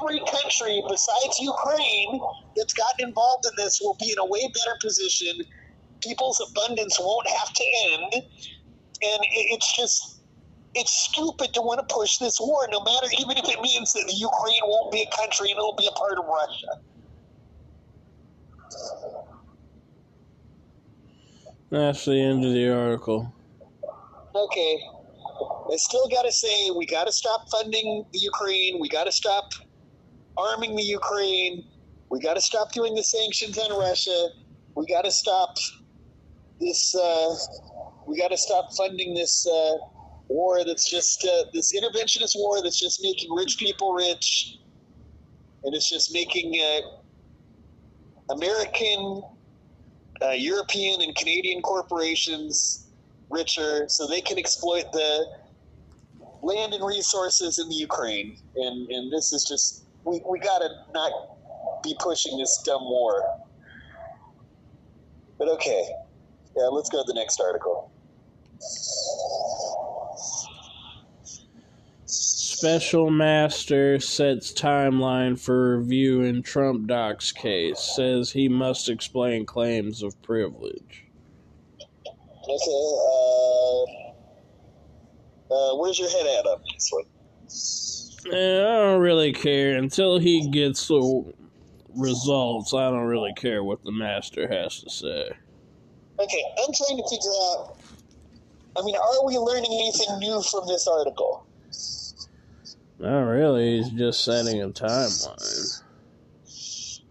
every country besides Ukraine that's gotten involved in this will be in a way better position. People's abundance won't have to end. And it's just, it's stupid to want to push this war, no matter, even if it means that the Ukraine won't be a country and it'll be a part of Russia. That's the end of the article okay, I still got to say we got to stop funding the Ukraine. We got to stop arming the Ukraine. We got to stop doing the sanctions on Russia. We got to stop this. Uh, we got to stop funding this uh, war that's just uh, this interventionist war that's just making rich people rich, and it's just making uh, American, uh, European, and Canadian corporations richer so they can exploit the land and resources in the Ukraine. And, and this is just, we, we got to not be pushing this dumb war. But okay. Yeah, let's go to the next article. Special Master sets timeline for review in Trump docs case. Says he must explain claims of privilege. Okay. Uh, uh, where's your head at on this one? I don't really care until he gets the results. I don't really care what the master has to say. Okay, I'm trying to figure out. I mean, are we learning anything new from this article? Not really. He's just setting a timeline.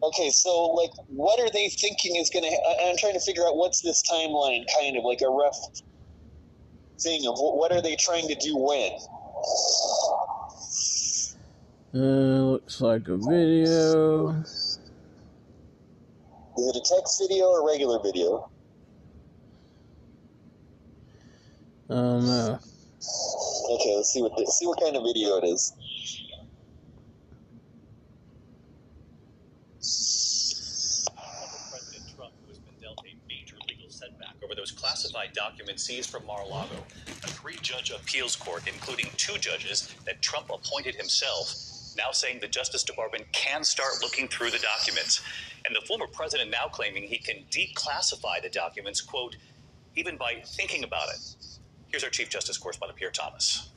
Okay, so like, what are they thinking is going to? I'm trying to figure out what's this timeline, kind of like a rough thing of what are they trying to do when. Uh, looks like a video. Is it a text video or a regular video? I don't. Okay, let's see what see what kind of video it is. President Trump, who has been dealt a major legal setback over those classified documents seized from Mar-a-Lago. A three-judge appeals court, including two judges that Trump appointed himself, now saying the Justice Department can start looking through the documents. And the former president now claiming he can declassify the documents, quote, even by thinking about it. Here's our Chief Justice correspondent, Pierre Thomas.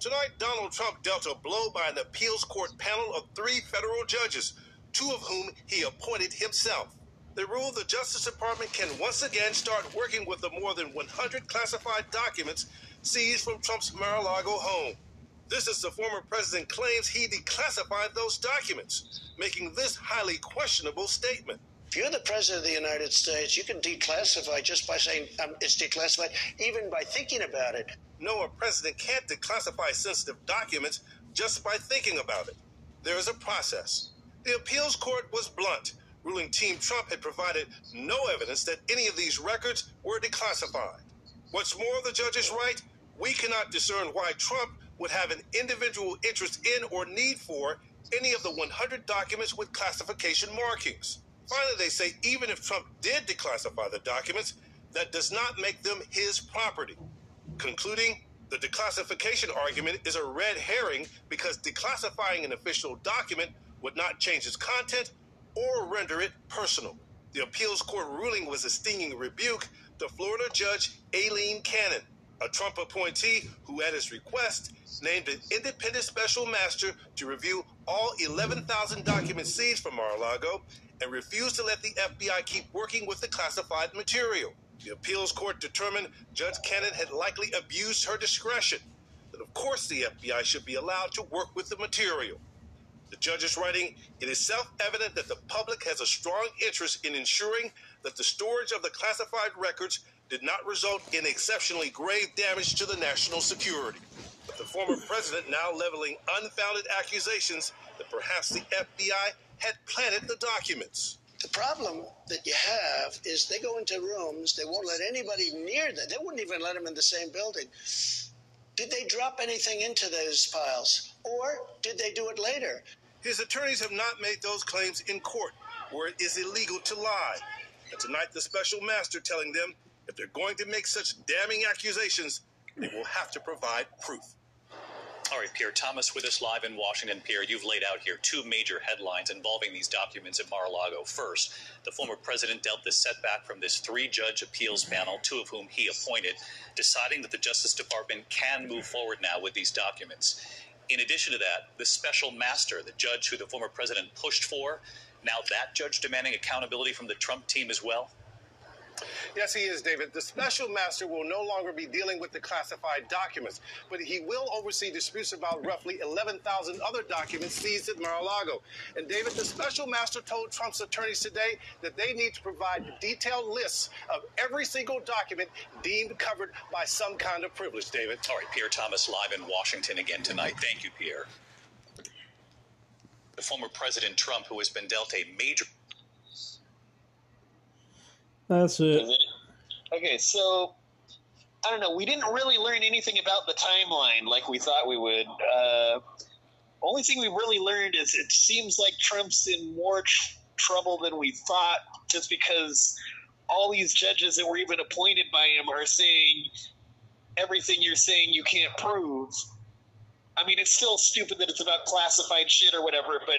Tonight, Donald Trump dealt a blow by an appeals court panel of three federal judges, two of whom he appointed himself. They ruled the Justice Department can once again start working with the more than 100 classified documents seized from Trump's Mar a Lago home. This is the former president claims he declassified those documents, making this highly questionable statement. If you're the president of the United States, you can declassify just by saying um, it's declassified, even by thinking about it. No, a president can't declassify sensitive documents just by thinking about it. There is a process. The appeals court was blunt, ruling Team Trump had provided no evidence that any of these records were declassified. What's more, the judge is right. We cannot discern why Trump would have an individual interest in or need for any of the 100 documents with classification markings. Finally, they say even if Trump did declassify the documents, that does not make them his property. Concluding, the declassification argument is a red herring because declassifying an official document would not change its content or render it personal. The appeals court ruling was a stinging rebuke to Florida Judge Aileen Cannon, a Trump appointee who, at his request, named an independent special master to review all 11,000 documents seized from Mar-a-Lago and refused to let the FBI keep working with the classified material. The appeals court determined Judge Cannon had likely abused her discretion, that of course the FBI should be allowed to work with the material. The judge is writing, it is self evident that the public has a strong interest in ensuring that the storage of the classified records did not result in exceptionally grave damage to the national security. But the former president now leveling unfounded accusations that perhaps the FBI had planted the documents. The problem that you have is they go into rooms, they won't let anybody near them. They wouldn't even let them in the same building. Did they drop anything into those files? Or did they do it later? His attorneys have not made those claims in court, where it is illegal to lie. And tonight, the special master telling them if they're going to make such damning accusations, they will have to provide proof. All right, Pierre Thomas with us live in Washington. Pierre, you've laid out here two major headlines involving these documents at Mar-a-Lago. First, the former president dealt the setback from this three-judge appeals panel, two of whom he appointed, deciding that the Justice Department can move forward now with these documents. In addition to that, the special master, the judge who the former president pushed for, now that judge demanding accountability from the Trump team as well? Yes, he is, David. The special master will no longer be dealing with the classified documents, but he will oversee disputes about roughly 11,000 other documents seized at Mar-a-Lago. And David, the special master told Trump's attorneys today that they need to provide detailed lists of every single document deemed covered by some kind of privilege, David. All right, Pierre Thomas live in Washington again tonight. Thank you, Pierre. The former President Trump, who has been dealt a major that's it. Okay, so I don't know. We didn't really learn anything about the timeline like we thought we would. Uh, only thing we really learned is it seems like Trump's in more tr- trouble than we thought, just because all these judges that were even appointed by him are saying everything you're saying you can't prove. I mean, it's still stupid that it's about classified shit or whatever, but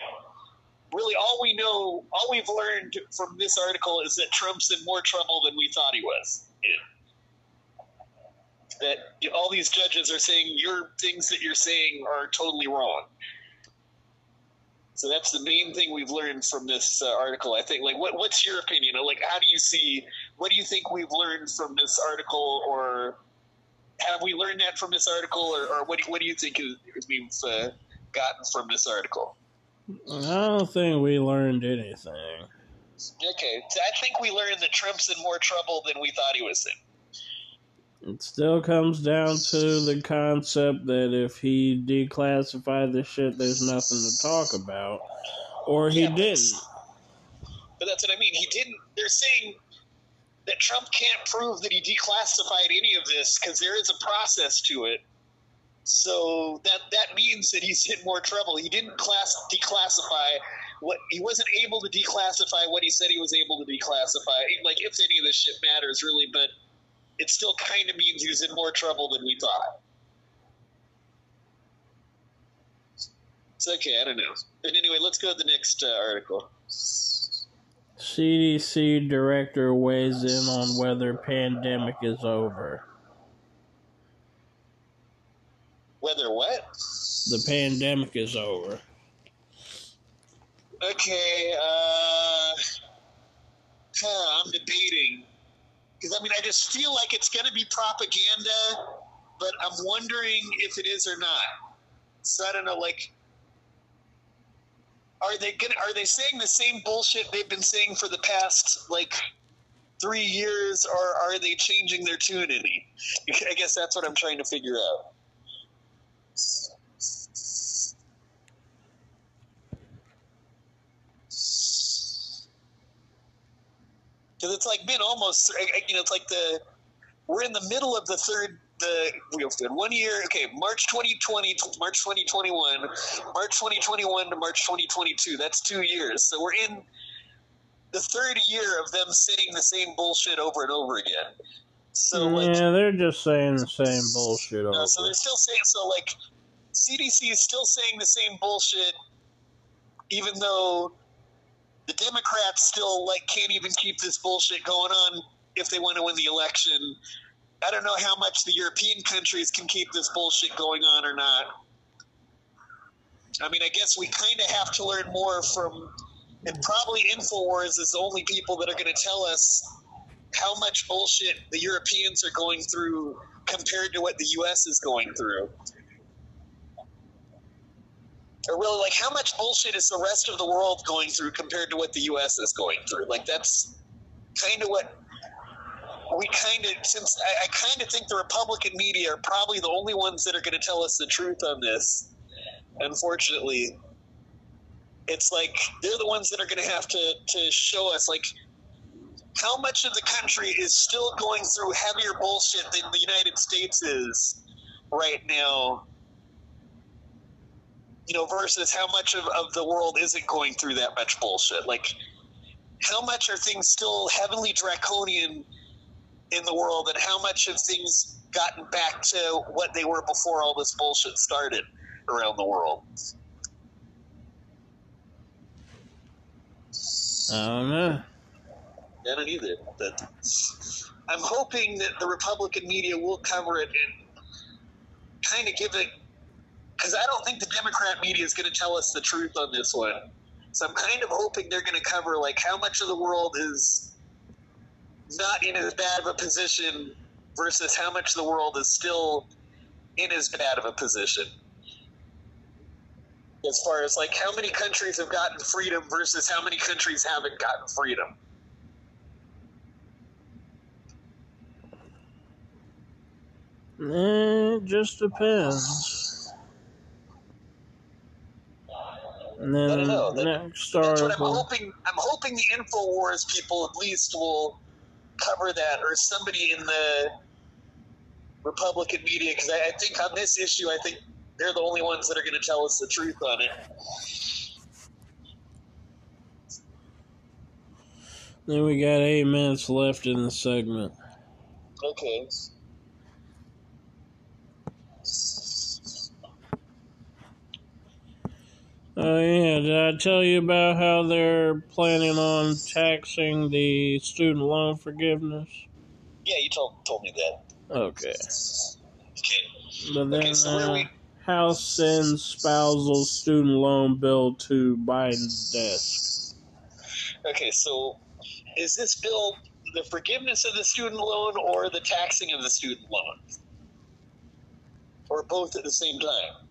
really all we know, all we've learned from this article is that Trump's in more trouble than we thought he was. That all these judges are saying your things that you're saying are totally wrong. So that's the main thing we've learned from this uh, article. I think. Like, what, what's your opinion? Like, how do you see? What do you think we've learned from this article, or have we learned that from this article, or, or what, what do you think we've uh, gotten from this article? I don't think we learned anything. Okay, I think we learned that Trump's in more trouble than we thought he was in. It still comes down to the concept that if he declassified the shit, there's nothing to talk about, or he yeah, didn't. But that's what I mean. He didn't. They're saying that Trump can't prove that he declassified any of this because there is a process to it so that that means that he's in more trouble. He didn't class declassify what he wasn't able to declassify what he said he was able to declassify. Like if any of this shit matters really, but it still kind of means he's in more trouble than we thought. It's okay. I don't know. But anyway, let's go to the next uh, article. CDC director weighs in on whether pandemic is over. Whether what? The pandemic is over. Okay, uh, huh, I'm debating. Because, I mean, I just feel like it's going to be propaganda, but I'm wondering if it is or not. So I don't know, like, are they gonna are they saying the same bullshit they've been saying for the past like three years, or are they changing their tune any? <laughs> I guess that's what I'm trying to figure out. Because it's like been almost, you know, it's like the we're in the middle of the third the one year okay march 2020 march 2021 march 2021 to march 2022 that's two years. So we're in the third year of them saying the same bullshit over and over again so like, yeah they're just saying the same bullshit over. so they're still saying so like cdc is still saying the same bullshit even though the democrats still like can't even keep this bullshit going on if they want to win the election I don't know how much the European countries can keep this bullshit going on or not. I mean, I guess we kind of have to learn more from, and probably Infowars is the only people that are going to tell us how much bullshit the Europeans are going through compared to what the U.S. is going through. Or really, like, how much bullshit is the rest of the world going through compared to what the U.S. is going through? Like, that's kind of what we kind of since I, I kind of think the Republican media are probably the only ones that are going to tell us the truth on this. Unfortunately, it's like they're the ones that are going to have to to show us like how much of the country is still going through heavier bullshit than the United States is right now. You know, versus how much of, of the world isn't going through that much bullshit. Like, how much are things still heavily draconian in the world and how much have things gotten back to what they were before all this bullshit started around the world? I don't know. I don't either. But I'm hoping that the Republican media will cover it and kind of give it, because I don't think the Democrat media is going to tell us the truth on this one. So I'm kind of hoping they're going to cover like how much of the world is not in as bad of a position versus how much of the world is still in as bad of a position. As far as like how many countries have gotten freedom versus how many countries haven't gotten freedom. It just depends. And then I don't know. Next article. I'm hoping. I'm hoping the Infowars people at least will cover that, or somebody in the Republican media, because I, I think on this issue, I think they're the only ones that are going to tell us the truth on it. Then we got eight minutes left in the segment. Okay. Oh yeah, did I tell you about how they're planning on taxing the student loan forgiveness? Yeah, you told told me that. Okay. Okay. But then okay, so uh, we... House sends spousal student loan bill to Biden's desk. Okay, so is this bill the forgiveness of the student loan or the taxing of the student loan? Or both at the same time?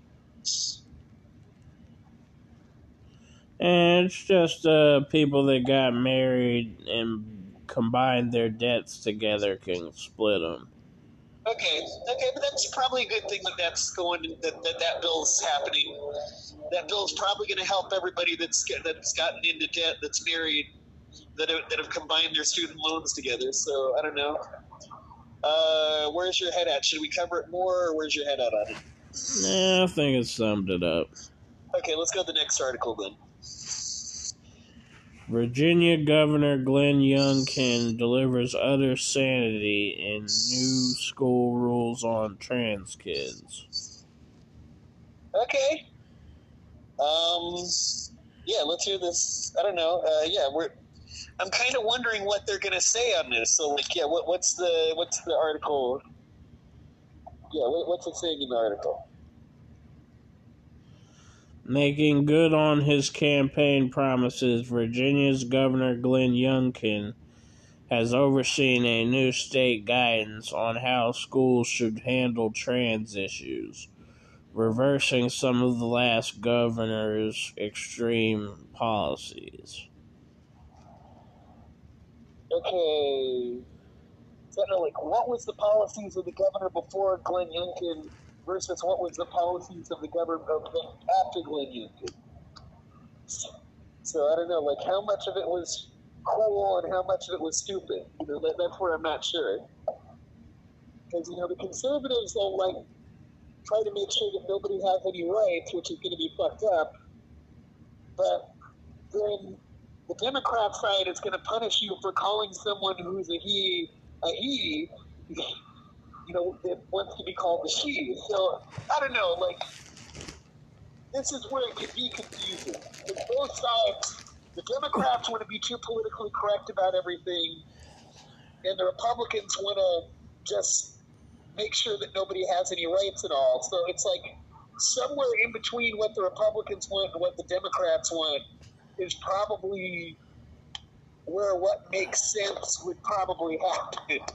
And it's just uh, people that got married and combined their debts together can split them. Okay, okay, but that's probably a good thing that that's going that that, that bill's happening. That bill's probably going to help everybody that's that's gotten into debt, that's married, that have, that have combined their student loans together. So I don't know. Uh, where's your head at? Should we cover it more, or where's your head at on it? Nah, I think it summed it up. Okay, let's go to the next article then. Virginia Governor Glenn Youngkin delivers utter sanity in new school rules on trans kids. Okay. Um. Yeah, let's hear this. I don't know. Uh, yeah, we're. I'm kind of wondering what they're to say on this. So, like, yeah, what, what's the what's the article? Yeah, what, what's it saying in the article? Making good on his campaign promises, Virginia's Governor Glenn Youngkin has overseen a new state guidance on how schools should handle trans issues, reversing some of the last governor's extreme policies. Okay. Like, what was the policies of the governor before Glenn Youngkin versus what was the policies of the government of the, Glenn Youngkin? So I don't know, like how much of it was cool and how much of it was stupid. You know, that, that's where I'm not sure. Because you know the conservatives will like try to make sure that nobody has any rights, which is going to be fucked up. But then the Democrat side is going to punish you for calling someone who's a he a he. You know, that wants to be called a she. So I don't know, like this is where it can be confusing. Because both sides, the Democrats want to be too politically correct about everything, and the Republicans want to just make sure that nobody has any rights at all. So it's like somewhere in between what the Republicans want and what the Democrats want is probably where what makes sense would probably <laughs> happen.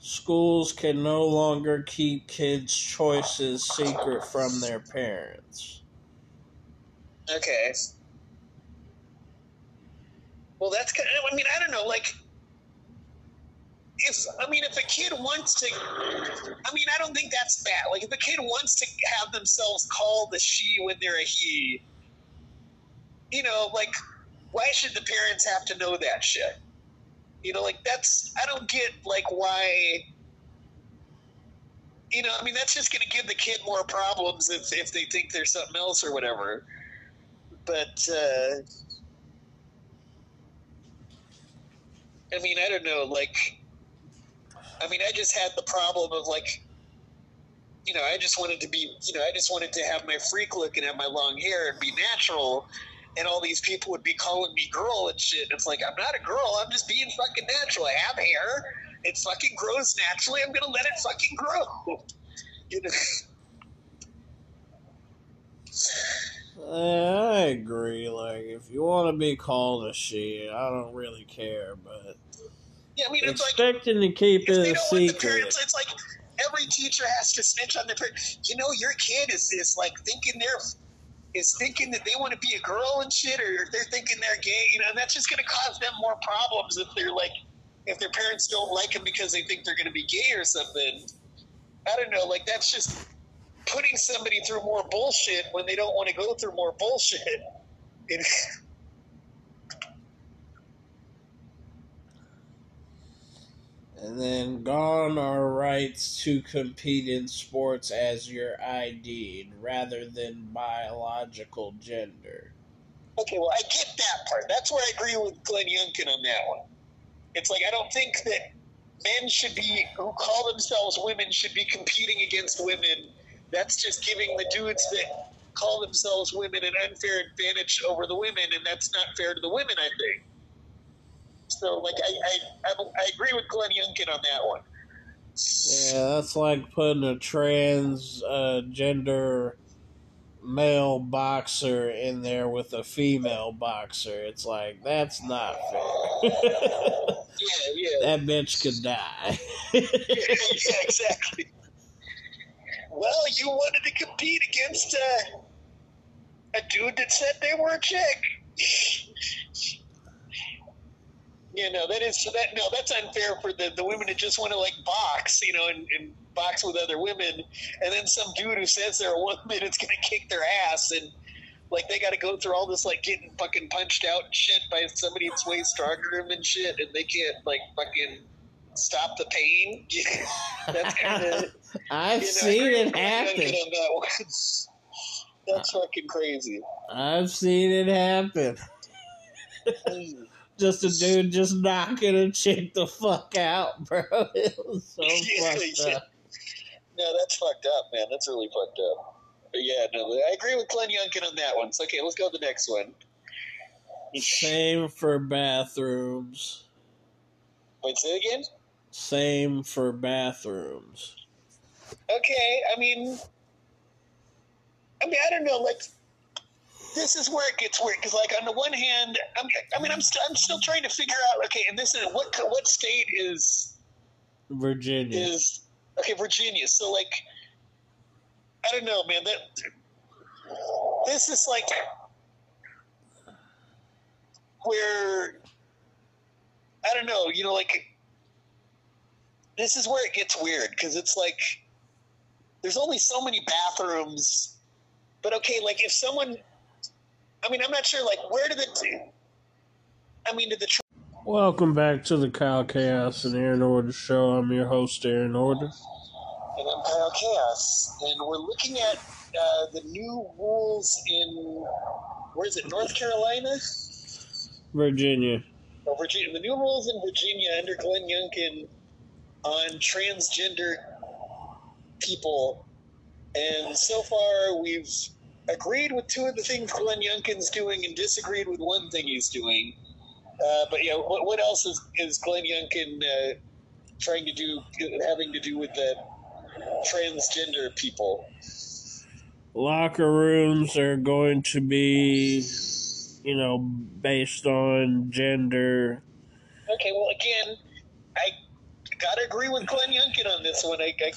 Schools can no longer keep kids' choices secret from their parents. Okay. Well, that's kind of, I mean, I don't know, like, if, I mean, if a kid wants to, I mean, I don't think that's bad. Like, if a kid wants to have themselves called a she when they're a he, you know, like, why should the parents have to know that shit? You know, like that's I don't get like why. You know, I mean that's just going to give the kid more problems if if they think there's something else or whatever. But uh, I mean, I don't know. Like, I mean, I just had the problem of like, you know, I just wanted to be, you know, I just wanted to have my freak look and have my long hair and be natural and all these people would be calling me girl and shit. And it's like, I'm not a girl. I'm just being fucking natural. I have hair. It fucking grows naturally. I'm gonna let it fucking grow. <laughs> you know. I agree. Like, if you want to be called a she, I don't really care. But yeah, I mean, it's expecting like, to keep it a secret. Parents, it's like every teacher has to snitch on their parents. You know, your kid is is like thinking they're is thinking that they want to be a girl and shit, or they're thinking they're gay, you know, and that's just going to cause them more problems if they're like, if their parents don't like them because they think they're going to be gay or something. I don't know, like that's just putting somebody through more bullshit when they don't want to go through more bullshit. <laughs> then gone are rights to compete in sports as your ID rather than biological gender. Okay, well, I get that part. That's where I agree with Glenn Youngkin on that one. It's like I don't think that men should be who call themselves women should be competing against women. That's just giving the dudes that call themselves women an unfair advantage over the women, and that's not fair to the women. I think. So, like, I, I, I, agree with Glenn Youngkin on that one. Yeah, that's like putting a transgender uh, male boxer in there with a female boxer. It's like that's not fair. <laughs> yeah, yeah. That bitch could die. yeah, yeah, exactly. Well, you wanted to compete against uh, a dude that said they were a chick. <laughs> you know that is that no that's unfair for the, the women that just want to like box you know and, and box with other women and then some dude who says they're a woman is going to kick their ass and like they got to go through all this like getting fucking punched out and shit by somebody that's way stronger than them and shit and they can't like fucking stop the pain. <laughs> That's kind of <laughs> i've you know, seen it happen. that <laughs> that's uh, fucking crazy. I've seen it happen just a dude just knocking a chick the fuck out, <laughs> bro. It was so <laughs> yeah, fucked yeah. up. No, that's fucked up, man. That's really fucked up. But yeah, no, I agree with Glenn Youngkin on that one. So okay, let's go to the next one. Same for bathrooms. Wait, say it again. Same for bathrooms. Okay, I mean, I mean, I don't know, like this is where it gets weird because, like, on the one hand, I'm, I mean, I'm still I'm still trying to figure out. Okay, and this is what what state is Virginia is Okay, Virginia. So like, I don't know, man. That this is like where I don't know. You know, like this is where it gets weird because it's like there's only so many bathrooms. But okay, like if someone, I mean, I'm not sure. Like, where did the? I mean, did the Welcome back to the Kyle Chaos and Aaron Order show. I'm your host, Aaron Order. And I'm Kyle Chaos. And we're looking at uh, the new rules in, where is it, North Carolina? Virginia. Oh, Virginia. The new rules in Virginia under Glenn Youngkin on transgender people. And so far, we've agreed with two of the things Glenn Youngkin's doing and disagreed with one thing he's doing. Uh, but yeah, what, what, else is, is Glenn Youngkin uh, trying to do, having to do with the transgender people? Locker rooms are going to be, you know, based on gender. Okay, well, again, I gotta agree with Glenn Youngkin on this one. I, I,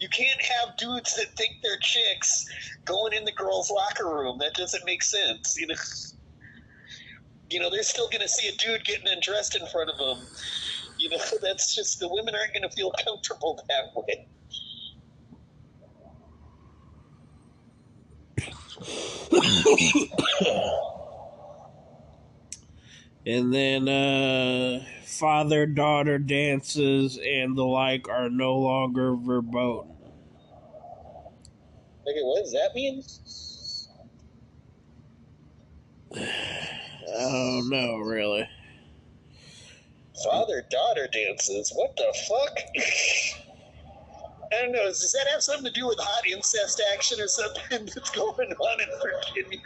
you can't have dudes that think they're chicks going in the girls' locker room. That doesn't make sense. You know <laughs> you know, they're still going to see a dude getting undressed in front of them. You know, <laughs> that's just the women aren't going to feel comfortable that way. <coughs> <coughs> <coughs> and then uh, father daughter dances and the like are no longer verboten. Okay, what does that mean? Oh no, really. Father daughter dances. What the fuck? I don't know. Does that have something to do with hot incest action or something <laughs> that's going on in Virginia?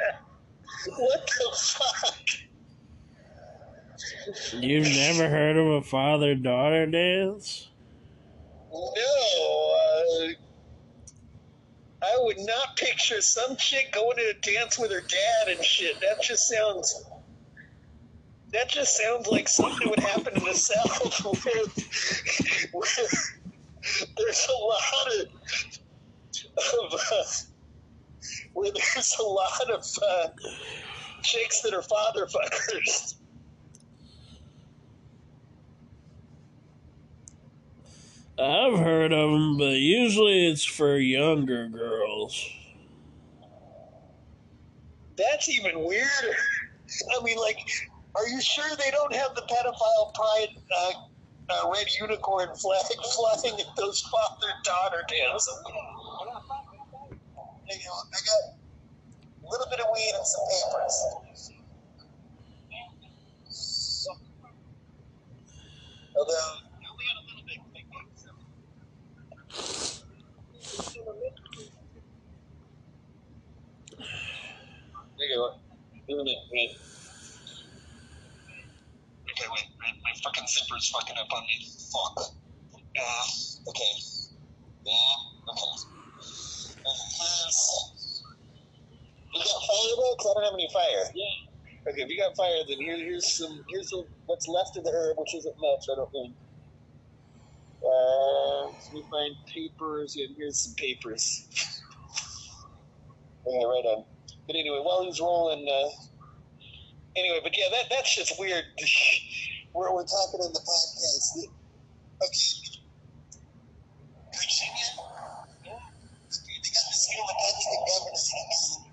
What the fuck? You've never heard of a father daughter dance? No. Uh, I would not picture some chick going to a dance with her dad and shit. That just sounds that just sounds like something would happen in the South where, where there's a lot of, of uh, where there's a lot of uh, chicks that are father fuckers. I've heard of them, but usually it's for younger girls. That's even weirder. I mean, like, are you sure they don't have the pedophile pride uh, uh, red unicorn flag <laughs> flying at those father daughter dances? I got a little bit of weed and some papers. Although, Wait, wait. Okay, wait, wait, my fucking zipper's fucking up on me. Fuck. Uh, okay. Yeah, okay. You got fire though? Cause I don't have any fire. Yeah. Okay, if you got fire, then here, here's some. Here's a, what's left of the herb, which isn't much, I don't think. Uh, let me find papers. Yeah, here's some papers. Bring okay, right on. But anyway, while he's rolling, uh, anyway, but yeah, that that's just weird. <laughs> we're, we're talking in the podcast. Okay. Virginia? Yeah. They got this new Republican governor.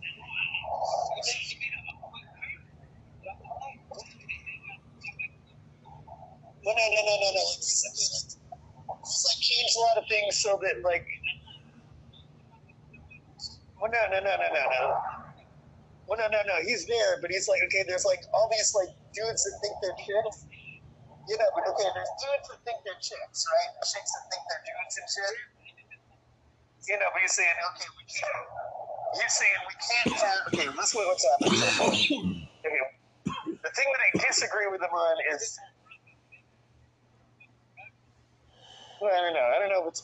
No, no, no, no, no, no. He's like changed a lot of things so that, like, well, no, no, no, no, no, no. Well, no, no, no. He's there, but he's like, okay, there's like all these like dudes that think they're chicks. You know, but okay, there's dudes that think they're chicks, right? Chicks that think they're dudes and shit. You know, but you're saying, okay, we can't. You're saying we can't have. Okay, listen to what's happening. <laughs> Okay, the thing that I disagree with him on is. Well, I don't know. I don't know if it's.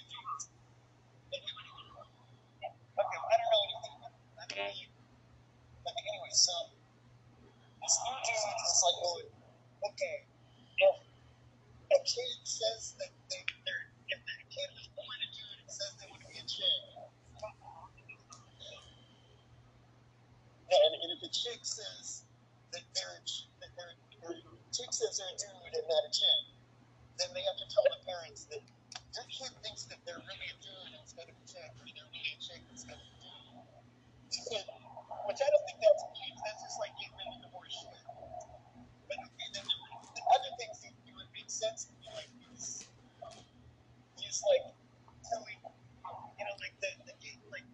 But anyway, so this new dude is like, oh, okay, if a kid says that they, they're, if the kid was born a dude and says they want to be a chick, and, and if a chick says that they're, that they're, or chick says they're a dude and not a chick, then they have to tell the parents that your kid thinks that they're really a dude instead of a chick, or they're really a chick instead of a dude. Which I don't think that's cute. That's just like getting into divorce shit. But okay, then the other things that would make sense to me, like these, these um, like telling, you know, like the, the like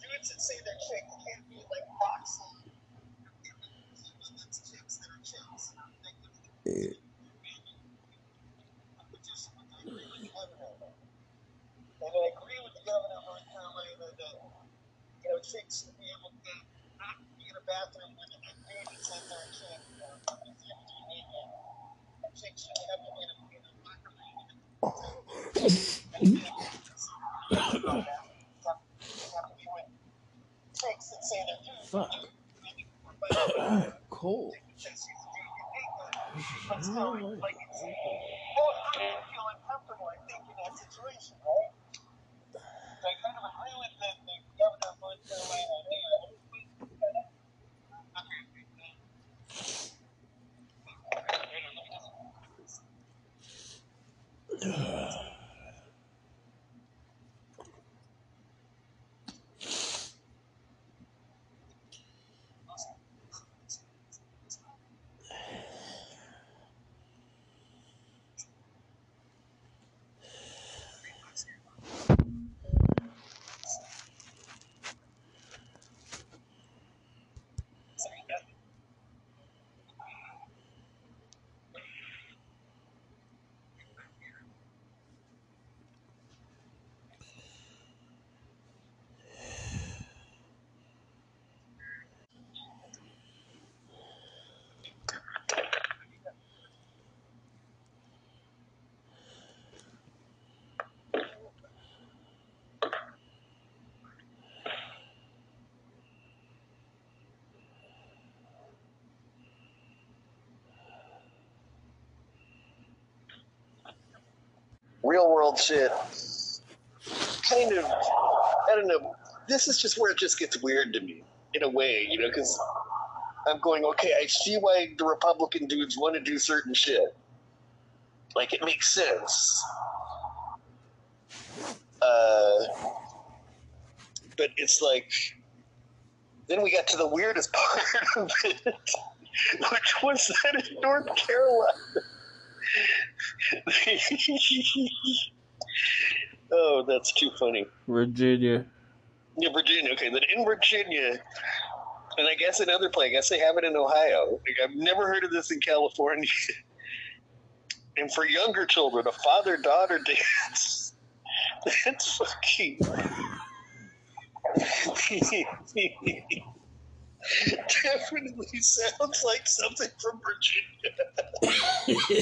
dudes that say they're chick can't be like boxing. That's chicks that are chicks. Like, which is what I agree with the. And I agree with the governor of North Carolina that, you know, chicks should be able to not be in a bathroom dude that says they're a chick. You know, you have to naked. A chick shouldn't have to be in a, in a locker room. <laughs> Chicks that say they're dudes. Fuck. Cold. But still, like, it's, both women feel uncomfortable, I think, in that situation, right? So I kind of agree with the, the governor of North Carolina. Hey, I don't think that- Okay, hang on, let me just- Sorry, that- shit. Kind of i don't know. This is just where it just gets weird to me in a way you know because i'm going okay i see why the republican dudes want to do certain shit. Like it makes sense. Uh, but it's like then we got to the weirdest <laughs> part of it which was that in north carolina <laughs> oh, that's too funny. Virginia. Yeah, Virginia. Okay, then in Virginia, and I guess in other places, I guess they have it in Ohio. Like, I've never heard of this in California. <laughs> and for younger children, a father-daughter dance. <laughs> That's fucking. <laughs> Definitely sounds like something from Virginia.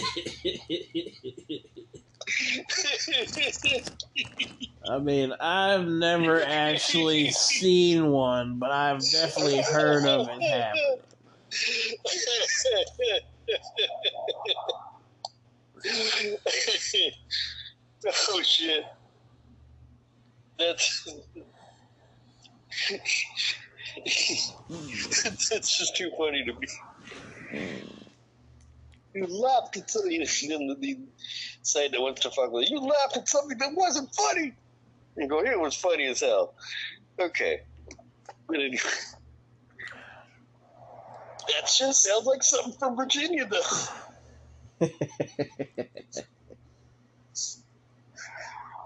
I mean, I've never actually seen one, but I've definitely heard of it happen. oh shit. That's that's just too funny to me. You laughed at something, then the that wants to fuck with you. You laughed at something that wasn't funny. You go, it was funny as hell. Okay. But anyway. That just sounds like something from Virginia, though. <laughs>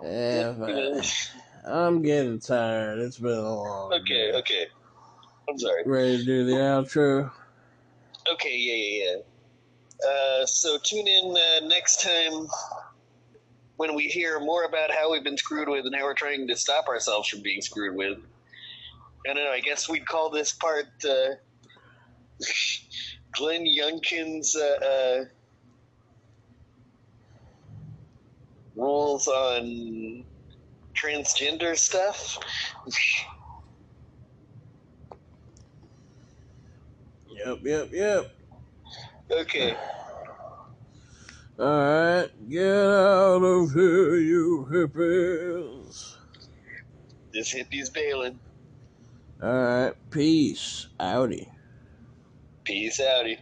Yeah, but I'm getting tired. It's been a long Okay, day. okay. I'm sorry. Ready to do the outro? Okay, yeah, yeah, yeah. Uh, so tune in uh, next time when we hear more about how we've been screwed with and how we're trying to stop ourselves from being screwed with. I don't know. I guess we'd call this part uh, <laughs> Glenn Youngkin's uh, uh, rules on transgender stuff. yep, yep, yep. Okay. Alright, get out of here, you hippies. This hippie's bailing. Alright, peace, outie. Peace, outie.